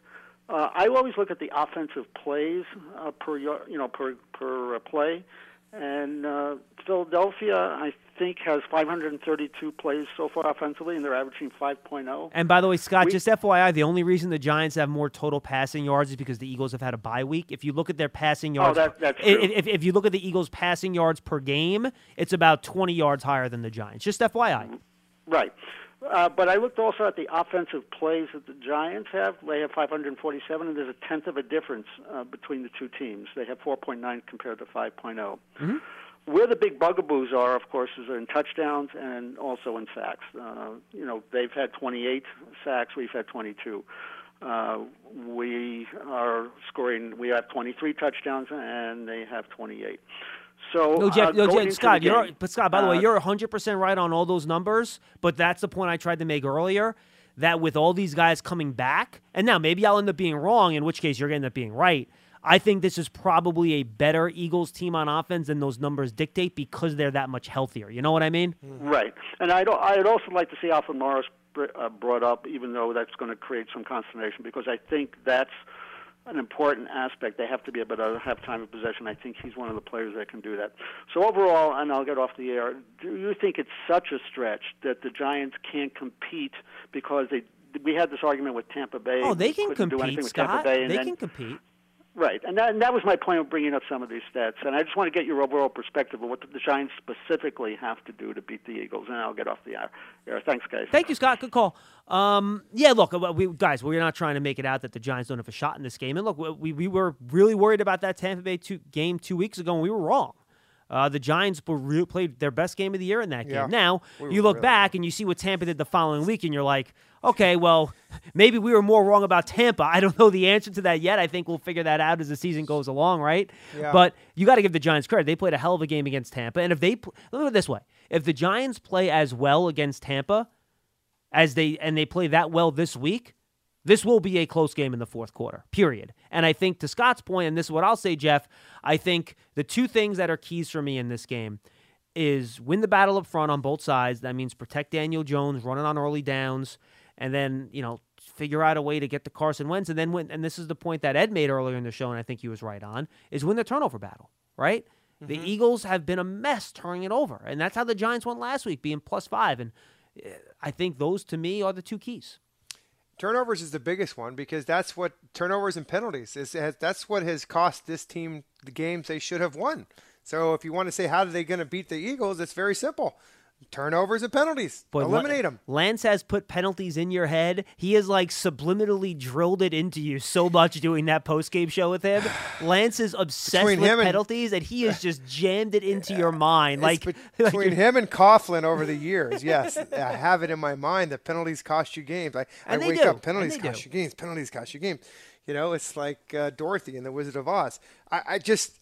Uh, I always look at the offensive plays uh, per you know per per uh, play, and uh, Philadelphia I think has 532 plays so far offensively, and they're averaging 5.0. And by the way, Scott, We- just FYI, the only reason the Giants have more total passing yards is because the Eagles have had a bye week. If you look at their passing yards, Oh, that- that's true. If, if you look at the Eagles' passing yards per game, it's about 20 yards higher than the Giants. Just FYI. Right. Uh, but I looked also at the offensive plays that the Giants have. They have 547, and there's a tenth of a difference uh, between the two teams. They have 4.9 compared to 5.0. Where the big bugaboos are, of course, is in touchdowns and also in sacks. Uh, you know, they've had 28 sacks. We've had 22. Uh, we are scoring. We have 23 touchdowns, and they have 28. So, No, Jeff, uh, no, Jeff Scott, the you're but Scott, by the way, uh, you're 100% right on all those numbers, but that's the point I tried to make earlier that with all these guys coming back, and now maybe I'll end up being wrong, in which case you're going to end up being right. I think this is probably a better Eagles team on offense than those numbers dictate because they're that much healthier. You know what I mean? Right, and I'd I'd also like to see Alfred Morris uh, brought up, even though that's going to create some consternation, because I think that's an important aspect. They have to be able to have time of possession. I think he's one of the players that can do that. So overall, and I'll get off the air. Do you think it's such a stretch that the Giants can't compete because they? We had this argument with Tampa Bay. Oh, they can couldn't do anything compete, Tampa Scott. Bay, and They then, can compete. Right, and that, and that was my point of bringing up some of these stats. And I just want to get your overall perspective of what the Giants specifically have to do to beat the Eagles. And I'll get off the air. air. Thanks, guys. Thank you, Scott. Good call. Um, yeah, look, uh, we, guys, we're not trying to make it out that the Giants don't have a shot in this game. And look, we, we were really worried about that Tampa Bay two, game two weeks ago, and we were wrong. Uh, the Giants were re- played their best game of the year in that game. Yeah. Now We you look really back and you see what Tampa did the following week, and you're like, okay, well, maybe we were more wrong about Tampa. I don't [LAUGHS] know the answer to that yet. I think we'll figure that out as the season goes along, right? Yeah. But you got to give the Giants credit. They played a hell of a game against Tampa, and if they look at it this way, if the Giants play as well against Tampa as they and they play that well this week, this will be a close game in the fourth quarter. Period. And I think to Scott's point, and this is what I'll say, Jeff. I think the two things that are keys for me in this game is win the battle up front on both sides. That means protect Daniel Jones, running on early downs, and then you know figure out a way to get to Carson Wentz, and then win. And this is the point that Ed made earlier in the show, and I think he was right on: is win the turnover battle. Right. The Eagles have been a mess turning it over, and that's how the Giants won last week, being plus five. And uh, I think those to me are the two keys. Turnovers is the biggest one because that's what turnovers and penalties is. That's what has cost this team the games they should have won. So if you want to say how are they going to beat the Eagles, it's very simple: turnovers and penalties. Boy, Eliminate them. Lance has put penalties in your head. He has like subliminally drilled it into you so much doing that post game show with him. [SIGHS] Lance is obsessed Between with him and- penalties, and he has [LAUGHS] just jammed it into your mind. Like, It's [LAUGHS] like between him and Coughlin over the years, yes, I have it in my mind that penalties cost you games. I, I wake do, up, penalties cost do. you games, penalties cost you games. You know, it's like uh, Dorothy in The Wizard of Oz. I, I just,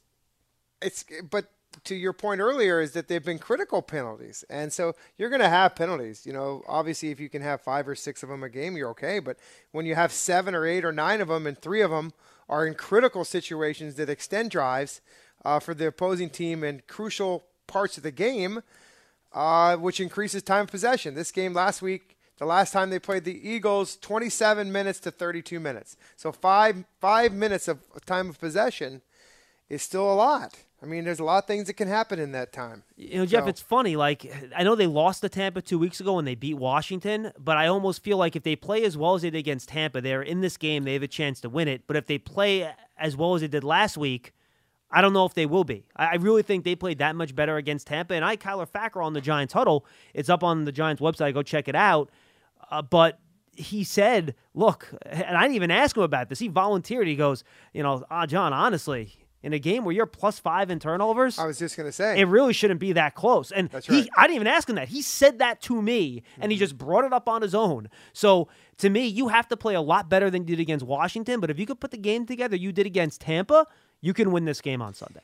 it's, but to your point earlier is that they've been critical penalties, and so you're going to have penalties. You know, obviously, if you can have five or six of them a game, you're okay. But when you have seven or eight or nine of them, and three of them are in critical situations that extend drives uh, for the opposing team and crucial parts of the game, uh, which increases time of possession. This game last week, the last time they played the Eagles, 27 minutes to 32 minutes. So five five minutes of time of possession is still a lot. I mean, there's a lot of things that can happen in that time. You know, Jeff, So- it's funny. Like, I know they lost to Tampa two weeks ago when they beat Washington, but I almost feel like if they play as well as they did against Tampa, they're in this game, they have a chance to win it. But if they play as well as they did last week, I don't know if they will be. I, I really think they played that much better against Tampa. And I, Kyle Fackrell on the Giants huddle, it's up on the Giants website. Go check it out. Uh, but he said, look, and I didn't even ask him about this. He volunteered. He goes, you know, ah, John, honestly, in a game where you're plus five in turnovers, I was just going to say. it really shouldn't be that close. And That's he. I didn't even ask him that. He said that to me, and Mm-hmm. he just brought it up on his own. So to me, you have to play a lot better than you did against Washington. But if you could put the game together you did against Tampa, you can win this game on Sunday.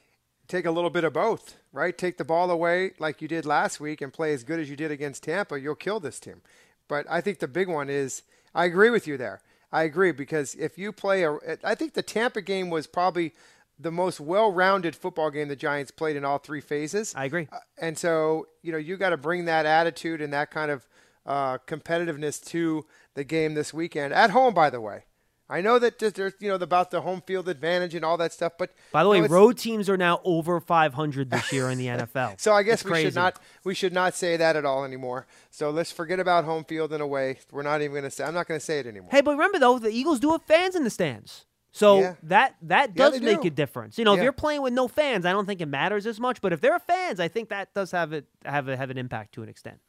take a little bit of both, right? Take the ball away like you did last week and play as good as you did against Tampa. You'll kill this team. But I think the big one is I agree with you there. I agree because if you play a, I think the Tampa game was probably the most well-rounded football game the Giants played in all three phases. I agree. Uh, and so you know you got to bring that attitude and that kind of uh, competitiveness to the game this weekend at home. By the way, I know that there's you know about the home field advantage and all that stuff, but By the way, know, road teams are now over 500 this year in the [LAUGHS] NFL. so I guess It's we crazy. should not we should not say that at all anymore. So let's forget about home field in a way. We're not even going to say. I'm not going to say it anymore. Hey, but remember though, the Eagles do have fans in the stands. So Yeah. that that does they make do. a difference. You know, if Yeah. you're playing with no fans, I don't think it matters as much. But if there are fans, I think that does have it have a, have an impact to an extent.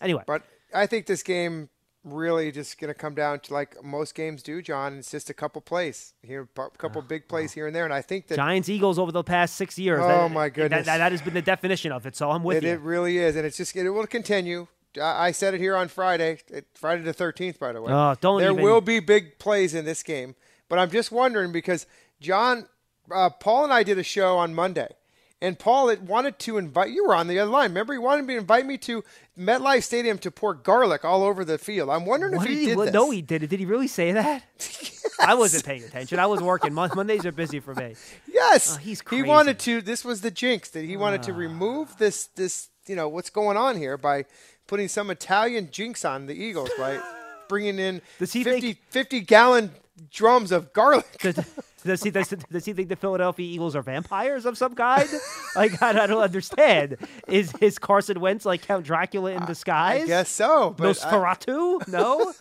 Anyway, But I think this game really just going to come down to like most games do, John. It's just a couple plays here, a couple [SIGHS] big plays here and there, and I think that Giants Eagles over the past six years. Oh, that- my goodness. that, that has been the definition of it. So I'm with it, you. it really is, and it's just it will continue. I I said it here on Friday, Friday the 13th, by the way. Oh, don't there even- will be big plays in this game, but I'm just wondering because John, uh, Paul, and I did a show on Monday, and Paul had wanted to invite you were on the other line. Remember, he wanted to invite me to MetLife Stadium to pour garlic all over the field. I'm wondering What if he did did what- this. No, he did it. Did he really say that? [LAUGHS] I wasn't paying attention. I was working. Mondays are busy for me. Yes, Oh, he's he wanted to. This was the jinx that he wanted to Ah. remove this. This you know what's going on here by putting some Italian jinx on the Eagles by [LAUGHS] bringing in Does he 50, think- 50 gallon drums of garlic. [LAUGHS] Does, does he does, does he think the Philadelphia Eagles are vampires of some kind? [LAUGHS] like I, I don't understand. Is is Carson Wentz like Count Dracula in disguise? I guess so. But I- No.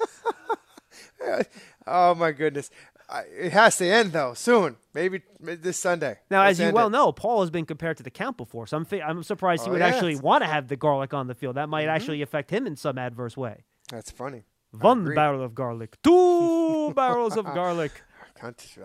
[LAUGHS] oh my goodness, I, it has to end though soon. Maybe this Sunday. Now, Let's as you well it. know, Paul has been compared to the Count before, so I'm fi- I'm surprised he Oh, would. Mm-hmm. actually want to have the garlic on the field. That might actually affect him in some adverse way. that's funny. One barrel of garlic, two [LAUGHS] barrels of garlic. Can't-.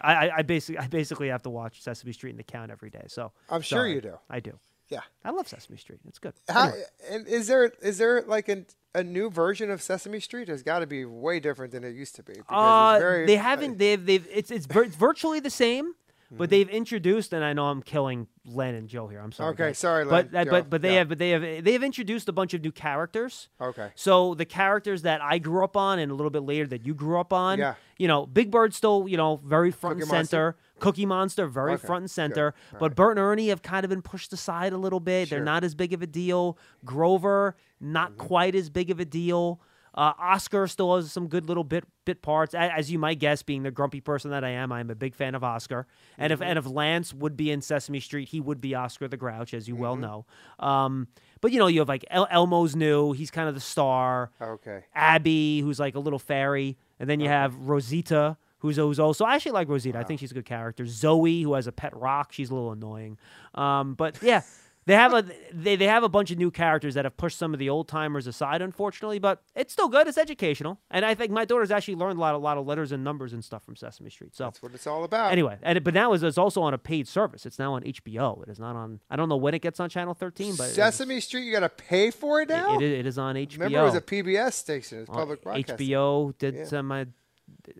I, I, I basically I basically have to watch Sesame Street and the Count every day. So I'm sure sorry. you do. I do. Yeah. I love Sesame Street. It's good. How, Anyway. and is there is there like a, a new version of Sesame Street? It's got to be way different than it used to be. because Uh, very, they haven't. They've. They've. It's. It's, vir- it's virtually the same, Mm-hmm. but they've introduced. And I know I'm killing Len and Joe here. I'm sorry. Okay, guys. sorry, But Len, uh, Joe, but but they yeah. have. But they have. They have introduced a bunch of new characters. Okay. So the characters that I grew up on, and a little bit later that you grew up on. Yeah. You know, Big Bird still. You know, very front Cookie and Monster? center. Cookie Monster, very Okay, front and center. But right. Bert and Ernie have kind of been pushed aside a little bit. They're not as big of a deal. Grover, not Mm-hmm. quite as big of a deal. Uh, Oscar still has some good little bit bit parts, as you might guess. Being the grumpy person that I am, I'm a big fan of Oscar. And Mm-hmm. if and if Lance would be in Sesame Street, he would be Oscar the Grouch, as you well Mm-hmm. know. Um, but you know, you have like El- Elmo's new; he's kind of the star. Okay. Abby, who's like a little fairy, and then you have Rosita, who's who's also I actually like Rosita. I think she's a good character. Zoe, who has a pet rock, she's a little annoying. Um, but yeah, they have a they, they have a bunch of new characters that have pushed some of the old timers aside, unfortunately. But it's still good. It's educational, and I think my daughter's actually learned a lot a lot of letters and numbers and stuff from Sesame Street. So That's what it's all about. anyway, and it- but now it's, it's also on a paid service. It's now on HBO. It is not on. I don't know when it gets on Channel 13, but it is- Sesame Street, you got to pay for it now. it, it, it is on HBO. Remember, it was a PBS station. It's public broadcasting. HBO did Yeah. some uh,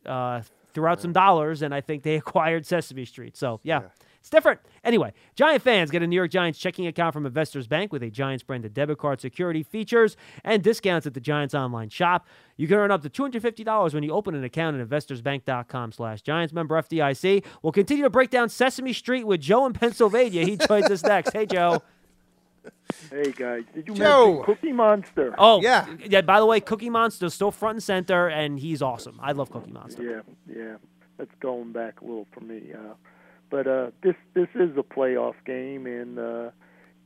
uh, threw out some dollars, and I think they [LAUGHS] acquired Sesame Street. So yeah, Yeah. It's different. Anyway, Giant fans get a New York Giants checking account from Investors Bank with a Giants branded debit card security features and discounts at the Giants online shop. You can earn up to $250 when you open an account at investorsbank.com slash Giants member FDIC. We'll continue to break down Sesame Street with Joe in Pennsylvania. He joins us next. Hey, Joe. Hey guys, did you Joe! mention Cookie Monster? Oh, Yeah. Yeah, by the way, Cookie Monster's still front and center, and he's awesome. I love Cookie Monster. Yeah, yeah, that's going back a little for me. Uh, but uh, this this is a playoff game, and uh,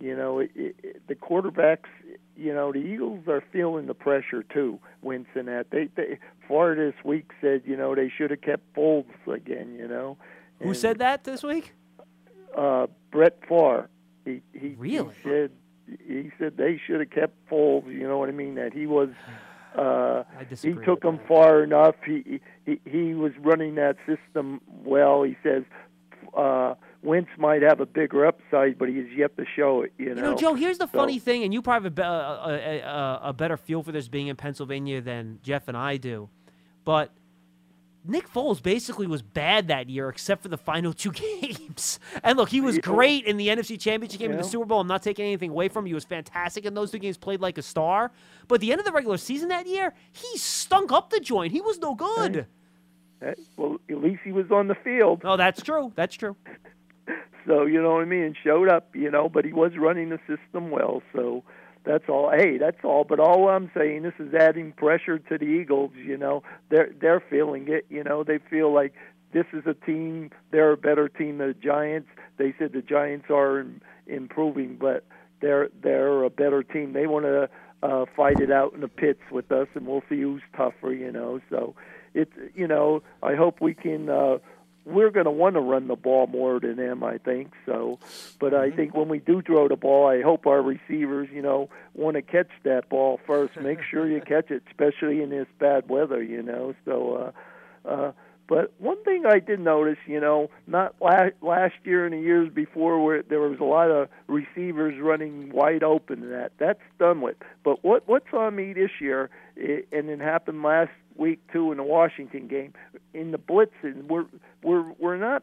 you know it, it, the quarterbacks. You know the Eagles are feeling the pressure too. Winston at they, they far this week said you know they should have kept Foles again. You know. Who said that this week? Uh, Brett Favre. He he, Really? he said he said they should have kept Foles. You know what I mean? That he was. Uh, he took him that. far enough. He, he he was running that system well. He says uh, Wentz might have a bigger upside, but he has yet to show it. You know, You know, Joe. Here's the So- funny thing, and you probably have a, be- a, a, a, a better feel for this being in Pennsylvania than Jeff and I do, but Nick Foles basically was bad that year, except for the final two [LAUGHS] games. And look, he was Yeah. great in the NFC Championship game in the Super Bowl. I'm not taking anything away from him. He was fantastic in those two games, played like a star. But at the end of the regular season that year, he stunk up the joint. He was no good. Eh, well, at least he was on the field. Oh, that's true. That's true. [LAUGHS] So you know what I mean, and showed up. You know, but he was running the system well. So that's all. Hey, that's all. But all I'm saying, this is adding pressure to the Eagles. You know, they're they're feeling it. You know, they feel like this is a team. They're a better team than the Giants. They said the Giants are im- improving, but they're they're a better team. They want to uh, fight it out in the pits with us, and we'll see who's tougher. You know, so it's you know I hope we can. Uh, we're going to want to run the ball more than them, I think. So, but I think when we do throw the ball, I hope our receivers, you know, want to catch that ball first. Make sure you [LAUGHS] catch it, especially in this bad weather, you know. So, uh, uh, but one thing I did notice, you know, not last last year and the years before, where there was a lot of receivers running wide open. And that that's done with. But what what's on me this year, i and it happened last week two in the Washington game, in the blitzing, we're we're we're not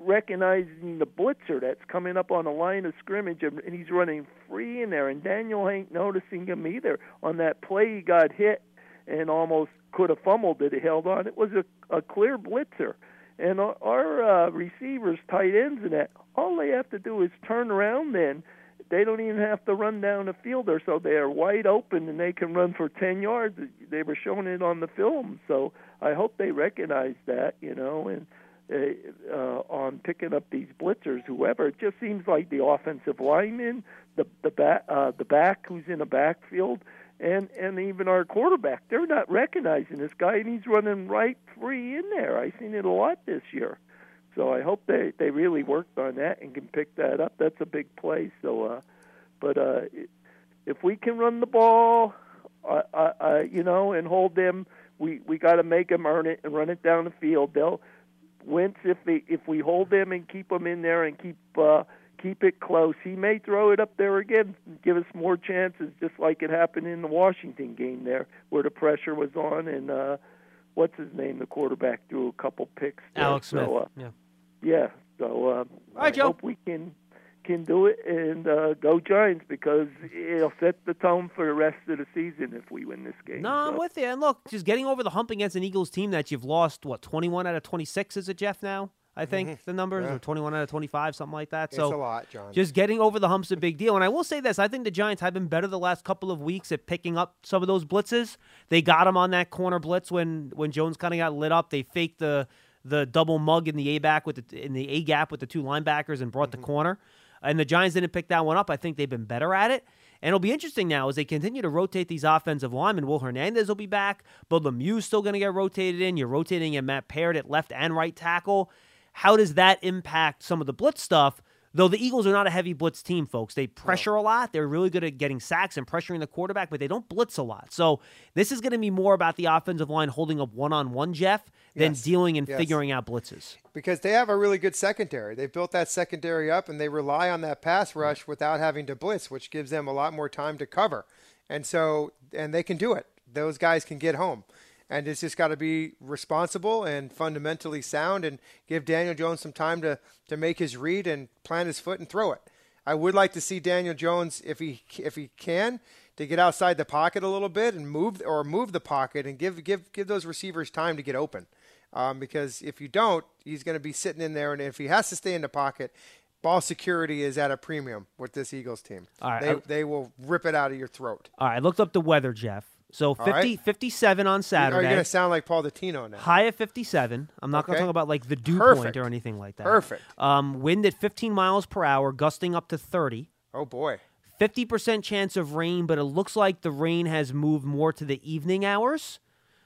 recognizing the blitzer that's coming up on the line of scrimmage and he's running free in there and Daniel ain't noticing him either. On that play he got hit and almost could have fumbled it, he held on. It was a, a clear blitzer. And our, our uh, receivers, tight ends, and that all they have to do is turn around. Then they don't even have to run down the field there, so they are wide open and they can run for ten yards. They were showing it on the film, so I hope they recognize that, you know, and uh, uh, on picking up these blitzers, whoever. It just seems like the offensive lineman, the the back, uh, the back who's in the backfield, and and even our quarterback, they're not recognizing this guy, and he's running right free in there. I've seen it a lot this year. So I hope they they really worked on that and can pick that up. That's a big play. So, uh, but uh, if we can run the ball, uh, uh, uh, you know, and hold them, we we got to make them earn it and run it down the field. They'll Wentz if they if we hold them and keep them in there and keep uh, keep it close. He may throw it up there again, and give us more chances, just like it happened in the Washington game there, where the pressure was on and uh, what's his name, the quarterback threw a couple picks. There. Alex Smith. So, uh, yeah. Yeah. So uh, All right, I Joe. hope we can can do it and uh, go Giants because it'll set the tone for the rest of the season if we win this game. No, I'm with you. And look, just getting over the hump against an Eagles team that you've lost, what, 21 out of 26, is it, Jeff, now? I think the numbers Yeah. or 21 out of 25, something like that. It's So a lot, John. just getting over the hump's a big deal. And I will say this: I think the Giants have been better the last couple of weeks at picking up some of those blitzes. They got him on that corner blitz when when Jones kind of got lit up. They faked the the double mug in the A back with the in the A gap with the two linebackers and brought Mm-hmm. the corner. And the Giants didn't pick that one up. I think they've been better at it. And it'll be interesting now as they continue to rotate these offensive linemen. Will Hernandez will be back, but Lemieux's still going to get rotated in. You're rotating in Matt Peart at left and right tackle. How does that impact some of the blitz stuff? Though the Eagles are not a heavy blitz team, folks. They pressure a lot. They're really good at getting sacks and pressuring the quarterback, but they don't blitz a lot. So this is going to be more about the offensive line holding up one on one, Jeff, than Yes. dealing and Yes. figuring out blitzes. because they have a really good secondary. They've built that secondary up and they rely on that pass rush without having to blitz, which gives them a lot more time to cover. And so, and they can do it. Those guys can get home. And it's just got to be responsible and fundamentally sound and give Daniel Jones some time to, to make his read and plant his foot and throw it. I would like to see Daniel Jones, if he if he can, to get outside the pocket a little bit and move or move the pocket and give give give those receivers time to get open. Um, because if you don't, he's going to be sitting in there, and if he has to stay in the pocket, ball security is at a premium with this Eagles team. All right, they, I- they will rip it out of your throat. All right, I looked up the weather, Jeff. So 50, right. 57 on Saturday. Are you going to sound like Paul Dottino now? High at 57. I'm not going to talk about like the dew Perfect. point or anything like that. Perfect. Um, wind at 15 miles per hour, gusting up to 30. Oh boy. 50% chance of rain, but it looks like the rain has moved more to the evening hours.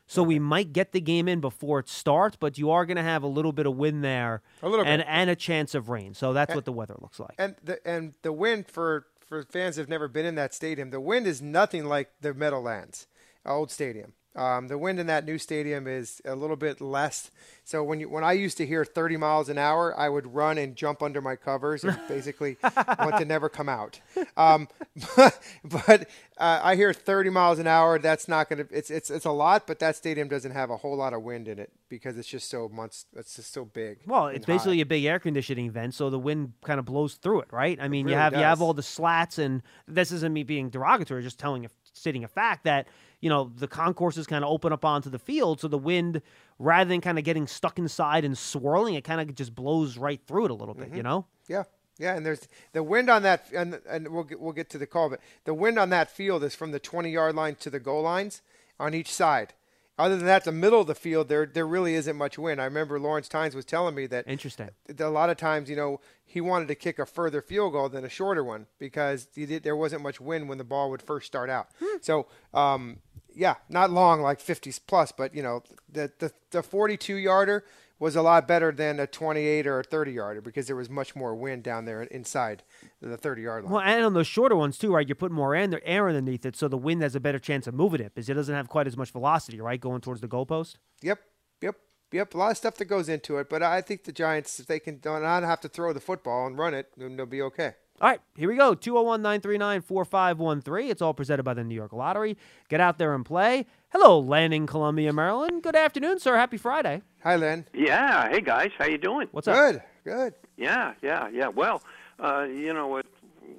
So we might get the game in before it starts, but you are going to have a little bit of wind there, A little and bit. and a chance of rain. So that's what the weather looks like. And the and the wind for for fans who've never been in that stadium, the wind is nothing like the Meadowlands, old stadium. Um, the wind in that new stadium is a little bit less. So when you when I used to hear 30 miles an hour, I would run and jump under my covers and basically [LAUGHS] want to never come out. Um, [LAUGHS] but but uh, I hear 30 miles an hour. That's not going to. It's it's it's a lot, but that stadium doesn't have a whole lot of wind in it because it's just so much. It's just so big. Well, it's high. basically a big air conditioning vent, so the wind kind of blows through it, right? I mean, you really have you have all the slats, and this isn't me being derogatory, just telling a stating a fact that you know the concourses kind of open up onto the field, so the wind, rather than kind of getting stuck inside and swirling, it kind of just blows right through it a little bit, Mm-hmm. you know. Yeah, yeah, and there's the wind on that, and and we'll get, we'll get to the call, but the wind on that field is from the 20 yard line to the goal lines on each side. Other than that, the middle of the field, there there really isn't much wind. I remember Lawrence Tynes was telling me that Interesting. that a lot of times, you know, he wanted to kick a further field goal than a shorter one because did, there wasn't much wind when the ball would first start out. So, um, yeah, not long, like 50s plus, but you know, the the, the 42 yarder was a lot better than a 28 or a 30 yarder because there was much more wind down there inside the 30 yard line. Well, and on those shorter ones too, right? You're putting more air, air underneath it, so the wind has a better chance of moving it because it doesn't have quite as much velocity, right, going towards the goalpost. Yep, yep, yep. A lot of stuff that goes into it, but I think the Giants, if they can not have to throw the football and run it, then they'll be okay. All right, here we go. 201 939 4513. It's all presented by the New York Lottery. Get out there and play. Hello, Landing, Columbia, Maryland. Good afternoon, sir. Happy Friday. Hi, Len. Yeah. Hey guys, how you doing? What's up? Good, good. Yeah, yeah, yeah. Well, uh, you know what?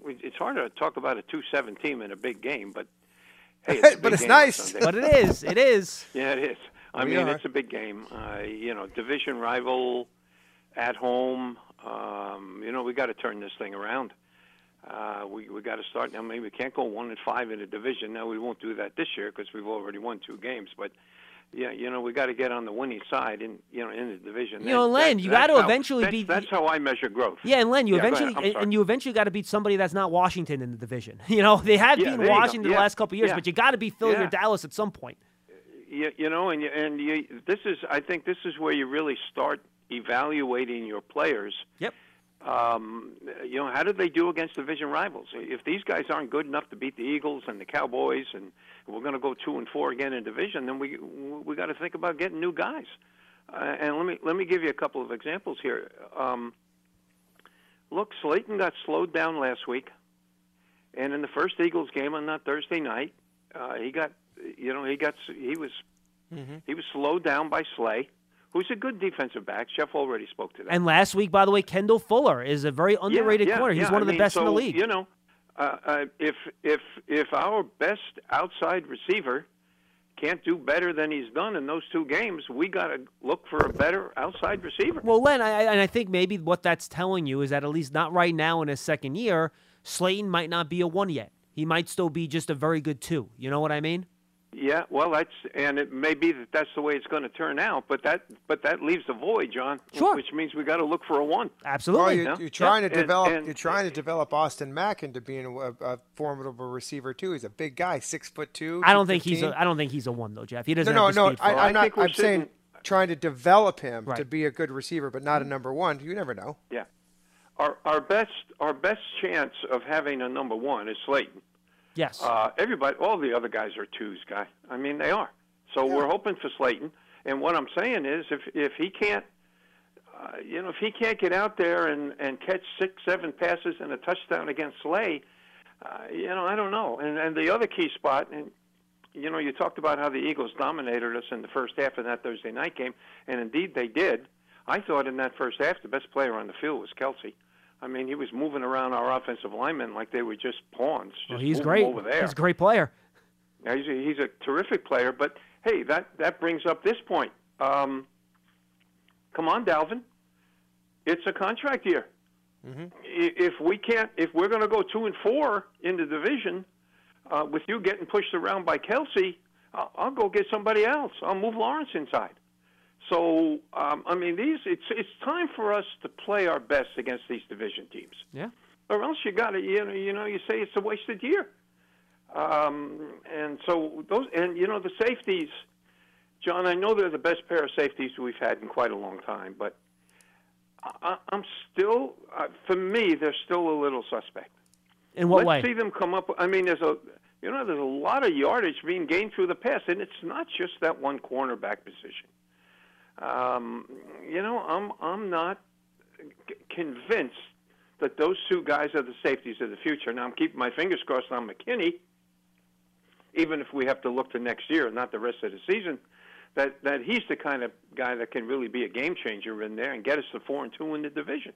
It's hard to talk about a two-seven team in a big game, but hey, it's a [LAUGHS] But big it's game nice. But it is. It is. [LAUGHS] yeah, it is. I We mean, are. it's a big game. Uh, you know, division rival at home. Um, you know, we got to turn this thing around. Uh, we we got to start now. Maybe we can't go one and five in a division. Now we won't do that this year because we've already won two games. But yeah, you know, we got to get on the winning side in you know in the division. You know, Len, that- you gotta eventually that's- beat- That's how I measure growth. Yeah, and Len, you Yeah, eventually and, you eventually got to beat somebody that's not Washington in the division. [LAUGHS] You know, they have Yeah, beaten there you go. Washington the last couple of years, yeah. but you got to beat Philly or Dallas at some point. you, you know, and you, and you, this is, I think, this is where you really start evaluating your players. Yep. Um, you know, how did they do against division rivals? If these guys aren't good enough to beat the Eagles and the Cowboys, and we're going to go two and four again in division, then we we got to think about getting new guys. Uh, and let me let me give you a couple of examples here. Um, look, Slayton got slowed down last week, and in the first Eagles game on that Thursday night, uh, he got you know he got he was he was slowed down by Slay, who's a good defensive back. Jeff already spoke to that. And last week, by the way, Kendall Fuller is a very underrated yeah, corner. He's yeah. one of I the mean, best in the league. You know, uh, uh, if if if our best outside receiver can't do better than he's done in those two games, we got to look for a better outside receiver. Well, Len, I, and I think maybe what that's telling you is that at least not right now in his second year, Slayton might not be a one yet. He might still be just a very good two. You know what I mean? Yeah, well, that's and it may be that that's the way it's going to turn out, but that but that leaves a void, John. Sure. Which means we got to look for a one. Absolutely. Well, you're, Yeah. you're trying to develop. and- you're trying to develop Austin Mack into being a, a formidable receiver too. He's a big guy, six foot two. I don't think he's 215. a. I don't think he's a one though, Jeff. He No, doesn't. no, have no. speed I, I'm not. I'm saying trying to develop him to be a good receiver, but not a number one. You never know. Yeah. Our our best our best chance of having a number one is Slayton. Yes. Uh, everybody, all the other guys are twos, guy. I mean, they are. So we're hoping for Slayton. And what I'm saying is, if if he can't, uh, you know, if he can't get out there and and catch six, seven passes and a touchdown against Slay, uh, you know, I don't know. And and the other key spot, and you know, you talked about how the Eagles dominated us in the first half of that Thursday night game, and indeed they did. I thought in that first half the best player on the field was Kelce. I mean, he was moving around our offensive linemen like they were just pawns. Just well, he's great. over there. He's a great player. Now, he's a, he's a terrific player, but hey, that that brings up this point. Um, come on, Dalvin. It's a contract year. I- If we can't, if we're going to go two and four in the division, uh, with you getting pushed around by Kelce, I'll, I'll go get somebody else. I'll move Lawrence inside. So, um, I mean, these it's it's time for us to play our best against these division teams Yeah. or else you got to you know you know you say it's a wasted year. Um, and so those and you know the safeties, John. I know they're the best pair of safeties we've had in quite a long time, but I, I'm still uh, for me they're still a little suspect. In what Let's way? see them come up. I mean, there's a you know there's a lot of yardage being gained through the pass, and it's not just that one cornerback position. Um, you know, I'm I'm not c- convinced that those two guys are the safeties of the future. Now I'm keeping my fingers crossed on McKinney, even if we have to look to next year, not the rest of the season. That that he's the kind of guy that can really be a game changer in there and get us to four and two in the division.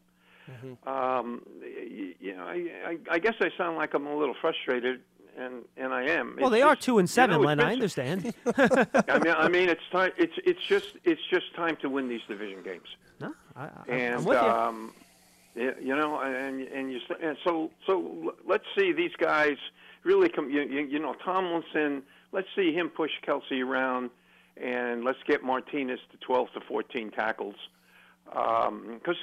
Um, y- you know, I, I, I guess I sound like I'm a little frustrated, and and I am. Well, they are two and you seven, know, Len. I understand. [LAUGHS] I mean, I mean, it's time. It's it's just it's just time to win these division games. no, I, I, And I'm with you. um, you know, and and you and so so let's see these guys really come. You, you, you know, Tomlinson. Let's see him push Kelce around, and let's get Martinez to 12 to 14 tackles. Because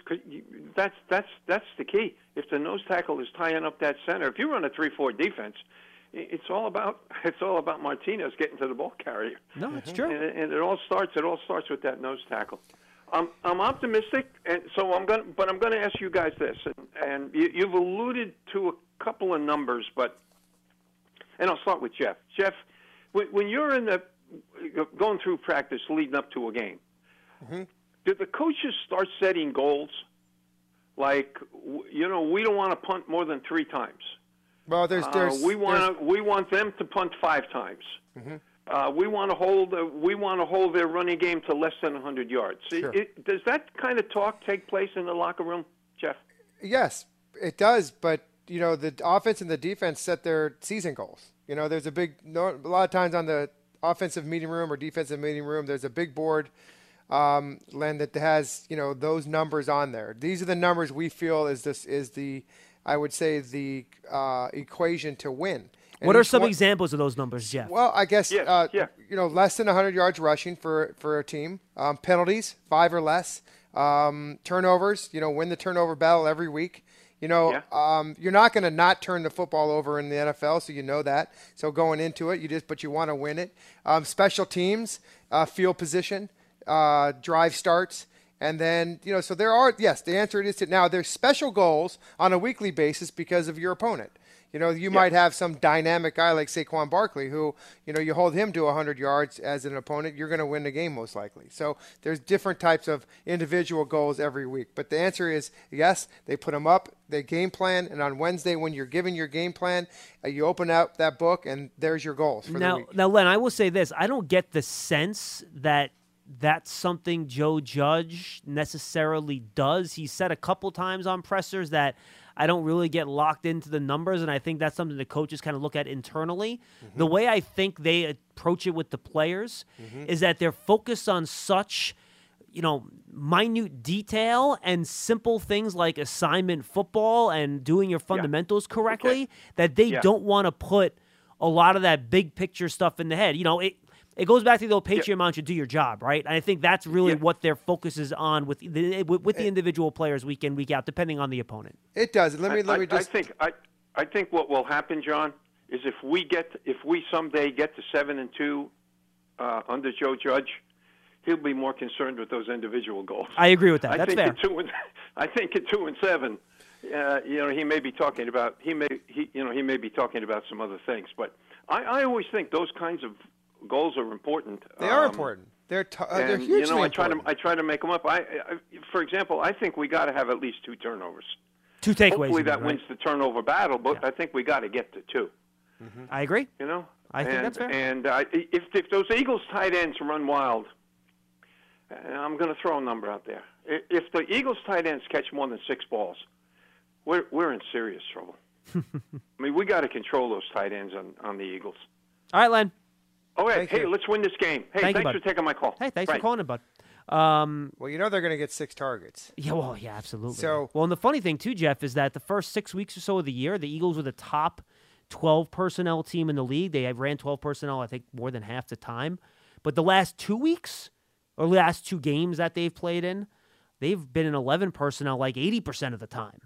that's that's that's the key. If the nose tackle is tying up that center, if you run a three-four defense, it's all about [LAUGHS] it's all about Martinez getting to the ball carrier. no, it's mm-hmm. true. And, and it all starts. It all starts with that nose tackle. I'm I'm optimistic, and so I'm going. But I'm going to ask you guys this, and, and you, you've alluded to a couple of numbers, but and I'll start with Jeff. Jeff, when, when you're in the going through practice leading up to a game, mm-hmm. do the coaches start setting goals? Like, you know, we don't want to punt more than three times. Well, there's Uh, there's we want we want them to punt five times. Uh, we want to hold uh, we want to hold their running game to less than 100 yards. It- Sure. it- does that kind of talk take place in the locker room, Jeff? Yes, it does. But you know, the offense and the defense set their season goals. You know, there's a big no, a lot of times on the offensive meeting room or defensive meeting room. There's a big board, um, Len, that has you know those numbers on there. These are the numbers we feel is this is the, I would say the uh, equation to win. And What are some one- examples of those numbers, Jeff? Well, I guess Yes, uh, yeah. you know less than 100 yards rushing for for a team. Um, penalties five or less. Um, turnovers, you know, win the turnover battle every week. You know, Yeah. um, you're not going to not turn the football over in the NFL, so you know that. So going into it, you just but you want to win it. Um, special teams, uh, field position, uh, drive starts. And then, you know, so there are, yes, the answer is to now there's special goals on a weekly basis because of your opponent. You know, you might have some dynamic guy like Saquon Barkley who, you know, you hold him to 100 yards as an opponent, you're going to win the game most likely. So there's different types of individual goals every week. But the answer is yes, they put them up, they game plan, and on Wednesday when you're given your game plan, uh, you open up that book and there's your goals for the now, week. now, Len, I will say this: I don't get the sense that that's something Joe Judge necessarily does. He said a couple times on pressers that I don't really get locked into the numbers, and I think that's something the coaches kind of look at internally. Mm-hmm. The way I think they approach it with the players mm-hmm. is that they're focused on such you know, minute detail and simple things like assignment football and doing your fundamentals correctly that they Yeah. don't want to put a lot of that big picture stuff in the head. You know, it it goes back to the old Patriot mantra, do your job, right? And I think that's really what their focus is on with the with, with the individual players week in, week out, depending on the opponent. It does. Let me I, let me I- just. I think I, I think what will happen, John, is if we get if we someday get to seven and two uh, under Joe Judge, he'll be more concerned with those individual goals. I agree with that. I That's think fair. At two and, [LAUGHS] I think at two and seven, uh, you know, he may be talking about he may he you know he may be talking about some other things. But I, I always think those kinds of goals are important. They are Um, important. They're t- uh, they're and, hugely you know, I try important. to I try to make them up. I, I for example, I think we got to have at least two turnovers. Two takeaways. Hopefully you mean, that right? wins the turnover battle, but I think we got to get to 2 I agree. You know, I think that's fair. And uh, if if those Eagles tight ends run wild, and I'm going to throw a number out there. If the Eagles tight ends catch more than six balls, we're we're in serious trouble. [LAUGHS] I mean, we got to control those tight ends on on the Eagles. All right, Len. All right, Thank hey, you. let's win this game. Hey, Thank thanks bud. for taking my call. Hey, thanks Right. for calling it, bud. Um, well, you know they're going to get six targets. Yeah, well, yeah, absolutely. So- well, and the funny thing too, Jeff, is that the first six weeks or so of the year, the Eagles were the top twelve personnel team in the league. They ran twelve personnel, I think, more than half the time. But the last two weeks, or last two games that they've played in, they've been in eleven personnel like eighty percent of the time.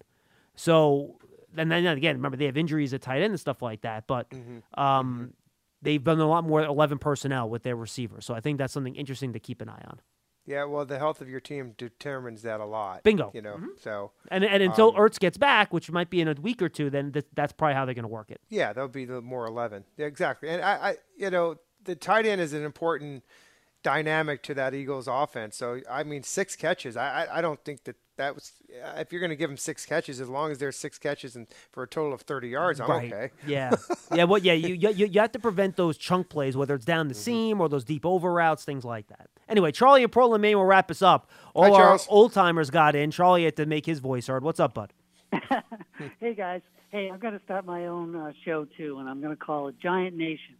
So, and then again, remember they have injuries at tight end and stuff like that. But um, they've been a lot more eleven personnel with their receivers. So I think that's something interesting to keep an eye on. Yeah, well, the health of your team determines that a lot. Bingo. You know, Mhm. so And and until um, Ertz gets back, which might be in a week or two, then th- that's probably how they're going to work it. Yeah, that'll be the more eleven. Yeah, exactly. And I, I, you know, the tight end is an important dynamic to that Eagles offense. So I mean, six catches. I, I, I don't think that that was. If you're going to give him six catches, as long as there's six catches and for a total of thirty yards, I'm right. okay. Yeah. [LAUGHS] yeah. Well, yeah. You, you you have to prevent those chunk plays, whether it's down the Mm-hmm. seam or those deep over routes, things like that. Anyway, Charlie and Portland, Maine will wrap us up. All Hi, our old timers got in. Charlie had to make his voice heard. What's up, bud? [LAUGHS] Hey guys, hey, I'm going to start my own uh, show too, and I'm going to call it Giant Nation.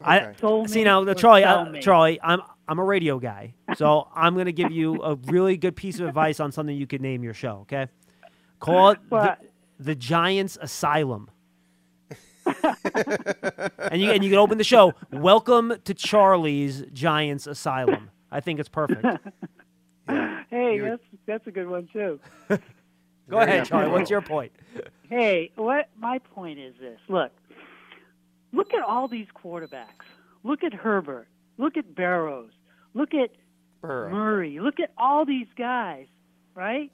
I Soulmate see now, or Charlie. Uh, cellmate? Charlie, I'm I'm a radio guy, so [LAUGHS] I'm going to give you a really good piece of advice on something you could name your show. Okay, call it the, the Giants Asylum. [LAUGHS] and you and you can open the show. Welcome to Charlie's Giants Asylum. I think it's perfect. [LAUGHS] Hey, that's that's a good one too. Go ahead, Charlie. What's your point? Hey, what my point is this. Look, look at all these quarterbacks. Look at Herbert. Look at Barrows. Look at Burrow. Murray. Look at all these guys, right?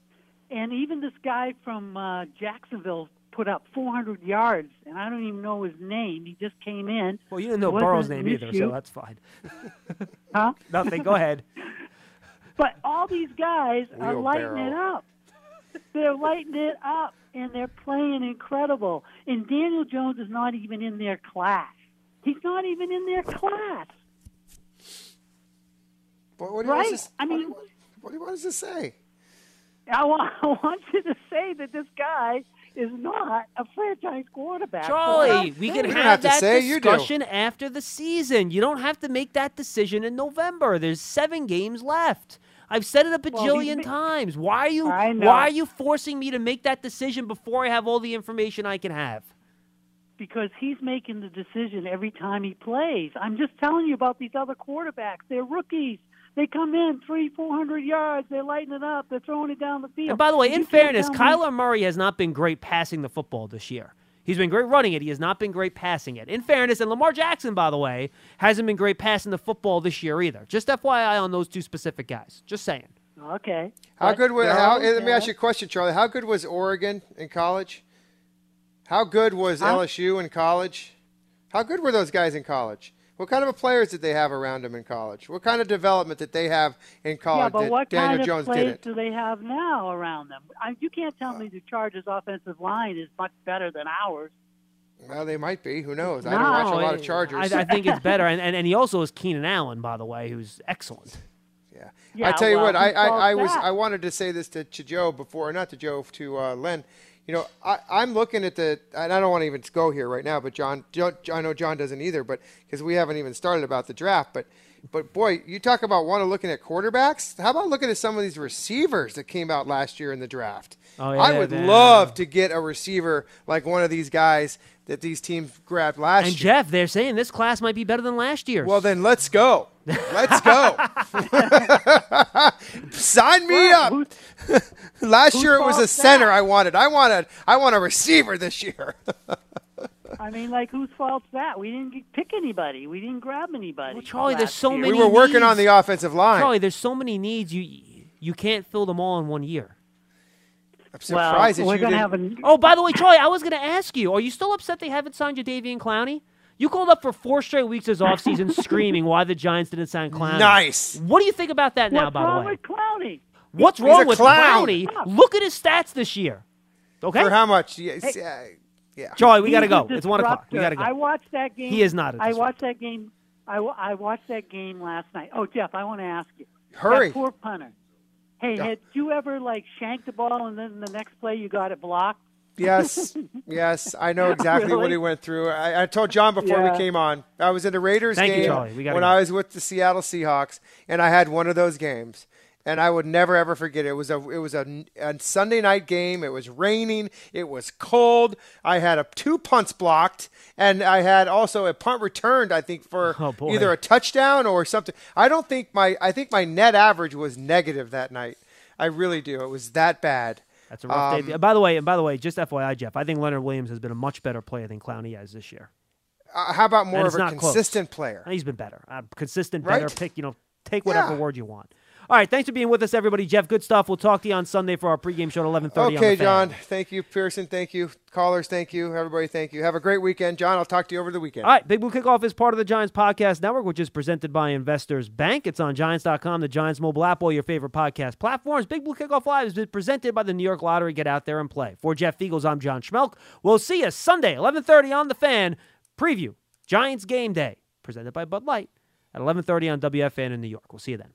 And even this guy from uh, Jacksonville put up 400 yards, and I don't even know his name. He just came in. Well, you didn't know Burrow's name either, issue. so that's fine. Huh? [LAUGHS] Nothing. Go ahead. [LAUGHS] But all these guys are lighting it up. They're lighting it up, and they're playing incredible. And Daniel Jones is not even in their class. He's not even in their class, What, what do you right? want to, I mean, what do you want us to say? I want, [LAUGHS] I want you to say that this guy is not a franchise quarterback. Charlie, we can have, have to that say, you discussion after the season. You don't have to make that decision in November. There's seven games left. I've said it a Well, bajillion ma- times. Why are you why are you forcing me to make that decision before I have all the information I can have? because he's making the decision every time he plays. I'm just telling you about these other quarterbacks. They're rookies. They come in three, four hundred yards. They're lighting it up. They're throwing it down the field. And by the way, in can't fairness, Kyler Murray has not been great passing the football this year. He's been great running it. He has not been great passing it. In fairness, and Lamar Jackson, by the way, hasn't been great passing the football this year either. Just FYI on those two specific guys. Just saying. Okay. How But good was? they're How, all- let me ask you a question, Charlie. How good was Oregon in college? How good was Huh? LSU in college? How good were those guys in college? What kind of players did they have around them in college? What kind of development did they have in college? Yeah, but that what Daniel kind of Jones plays didn't? do they have now around them? I, you can't tell me the Chargers' offensive line is much better than ours. Well, they might be. Who knows? I don't watch a lot of Chargers. I, I think it's better, [LAUGHS] and, and and he also is Keenan Allen, by the way, who's excellent. Yeah. Yeah, I tell you what, I, I, I was? I wanted to say this to, to Joe before, not to Joe, to uh, Len. You know, I, I'm looking at the, and I don't want to even go here right now, but John, John I know John doesn't either, but because we haven't even started about the draft, but. But boy, you talk about one of looking at quarterbacks. How about looking at some of these receivers that came out last year in the draft? Oh, I would man. love to get a receiver like one of these guys that these teams grabbed last And year. And Jeff, they're saying this class might be better than last year. Well, then let's go. Let's go. [LAUGHS] Sign me up. [LAUGHS] Last year it was a center that? I wanted. I wanted I want a receiver this year. [LAUGHS] I mean, like, whose fault's that? We didn't pick anybody. We didn't grab anybody. Charlie, there's so year. many. we were working on the offensive line. Charlie, there's so many needs. You you can't fill them all in one year. I'm surprised that we're you gonna didn't- have a Oh, by the way, Charlie, I was going to ask you: Are you still upset they haven't signed your Davian Clowney? You called up for four straight weeks this offseason [LAUGHS] screaming why the Giants didn't sign Clowney. Nice. What do you think about that now, What's by the way? with Clowney? What's He's wrong with clown. Clowney? Look at his stats this year. Okay, For how much? Yes, uh, yeah. Charlie, we got to go. It's one o'clock. We got disruptor. to I watched that game. He is not a I disruptor. watched that game. I, I watched that game last night. Oh, Jeff, I want to ask you. Hurry. That poor punter. Hey, Yeah. had you ever like shanked the ball and then the next play you got it blocked? Yes, [LAUGHS] yes, I know exactly what he went through. I, I told John before Yeah. we came on. I was in a Raiders Thank game Charlie. We when go. I was with the Seattle Seahawks, and I had one of those games, and I would never ever forget it. It was a it was a, a Sunday night game. It was raining. It was cold. I had a two punts blocked, and I had also a punt returned. I think for [LAUGHS] Oh, either a touchdown or something. I don't think my I think my net average was negative that night. I really do. It was that bad. That's a rough Um, day. By the way, and by the way, just FYI, Jeff, I think Leonard Williams has been a much better player than Clowney has this year. Uh, how about more And of a not close. consistent player? He's been better. Uh, consistent, better. Right? Pick, you know, take whatever Yeah. word you want. All right, thanks for being with us, everybody. Jeff, good stuff. We'll talk to you on Sunday for our pregame show at 11:30. Okay, on the Fan. John. Thank you, Pearson. Thank you, callers. Thank you, everybody. Thank you. Have a great weekend, John. I'll talk to you over the weekend. All right, Big Blue Kickoff is part of the Giants Podcast Network, which is presented by Investors Bank. It's on Giants.com, the Giants mobile app, all your favorite podcast platforms. Big Blue Kickoff Live has been presented by the New York Lottery. Get out there and play. For Jeff Feagles, I'm John Schmeelk. We'll see you Sunday, 11:30 on the Fan. Preview Giants Game Day, presented by Bud Light at 11:30 on WFN in New York. We'll see you then.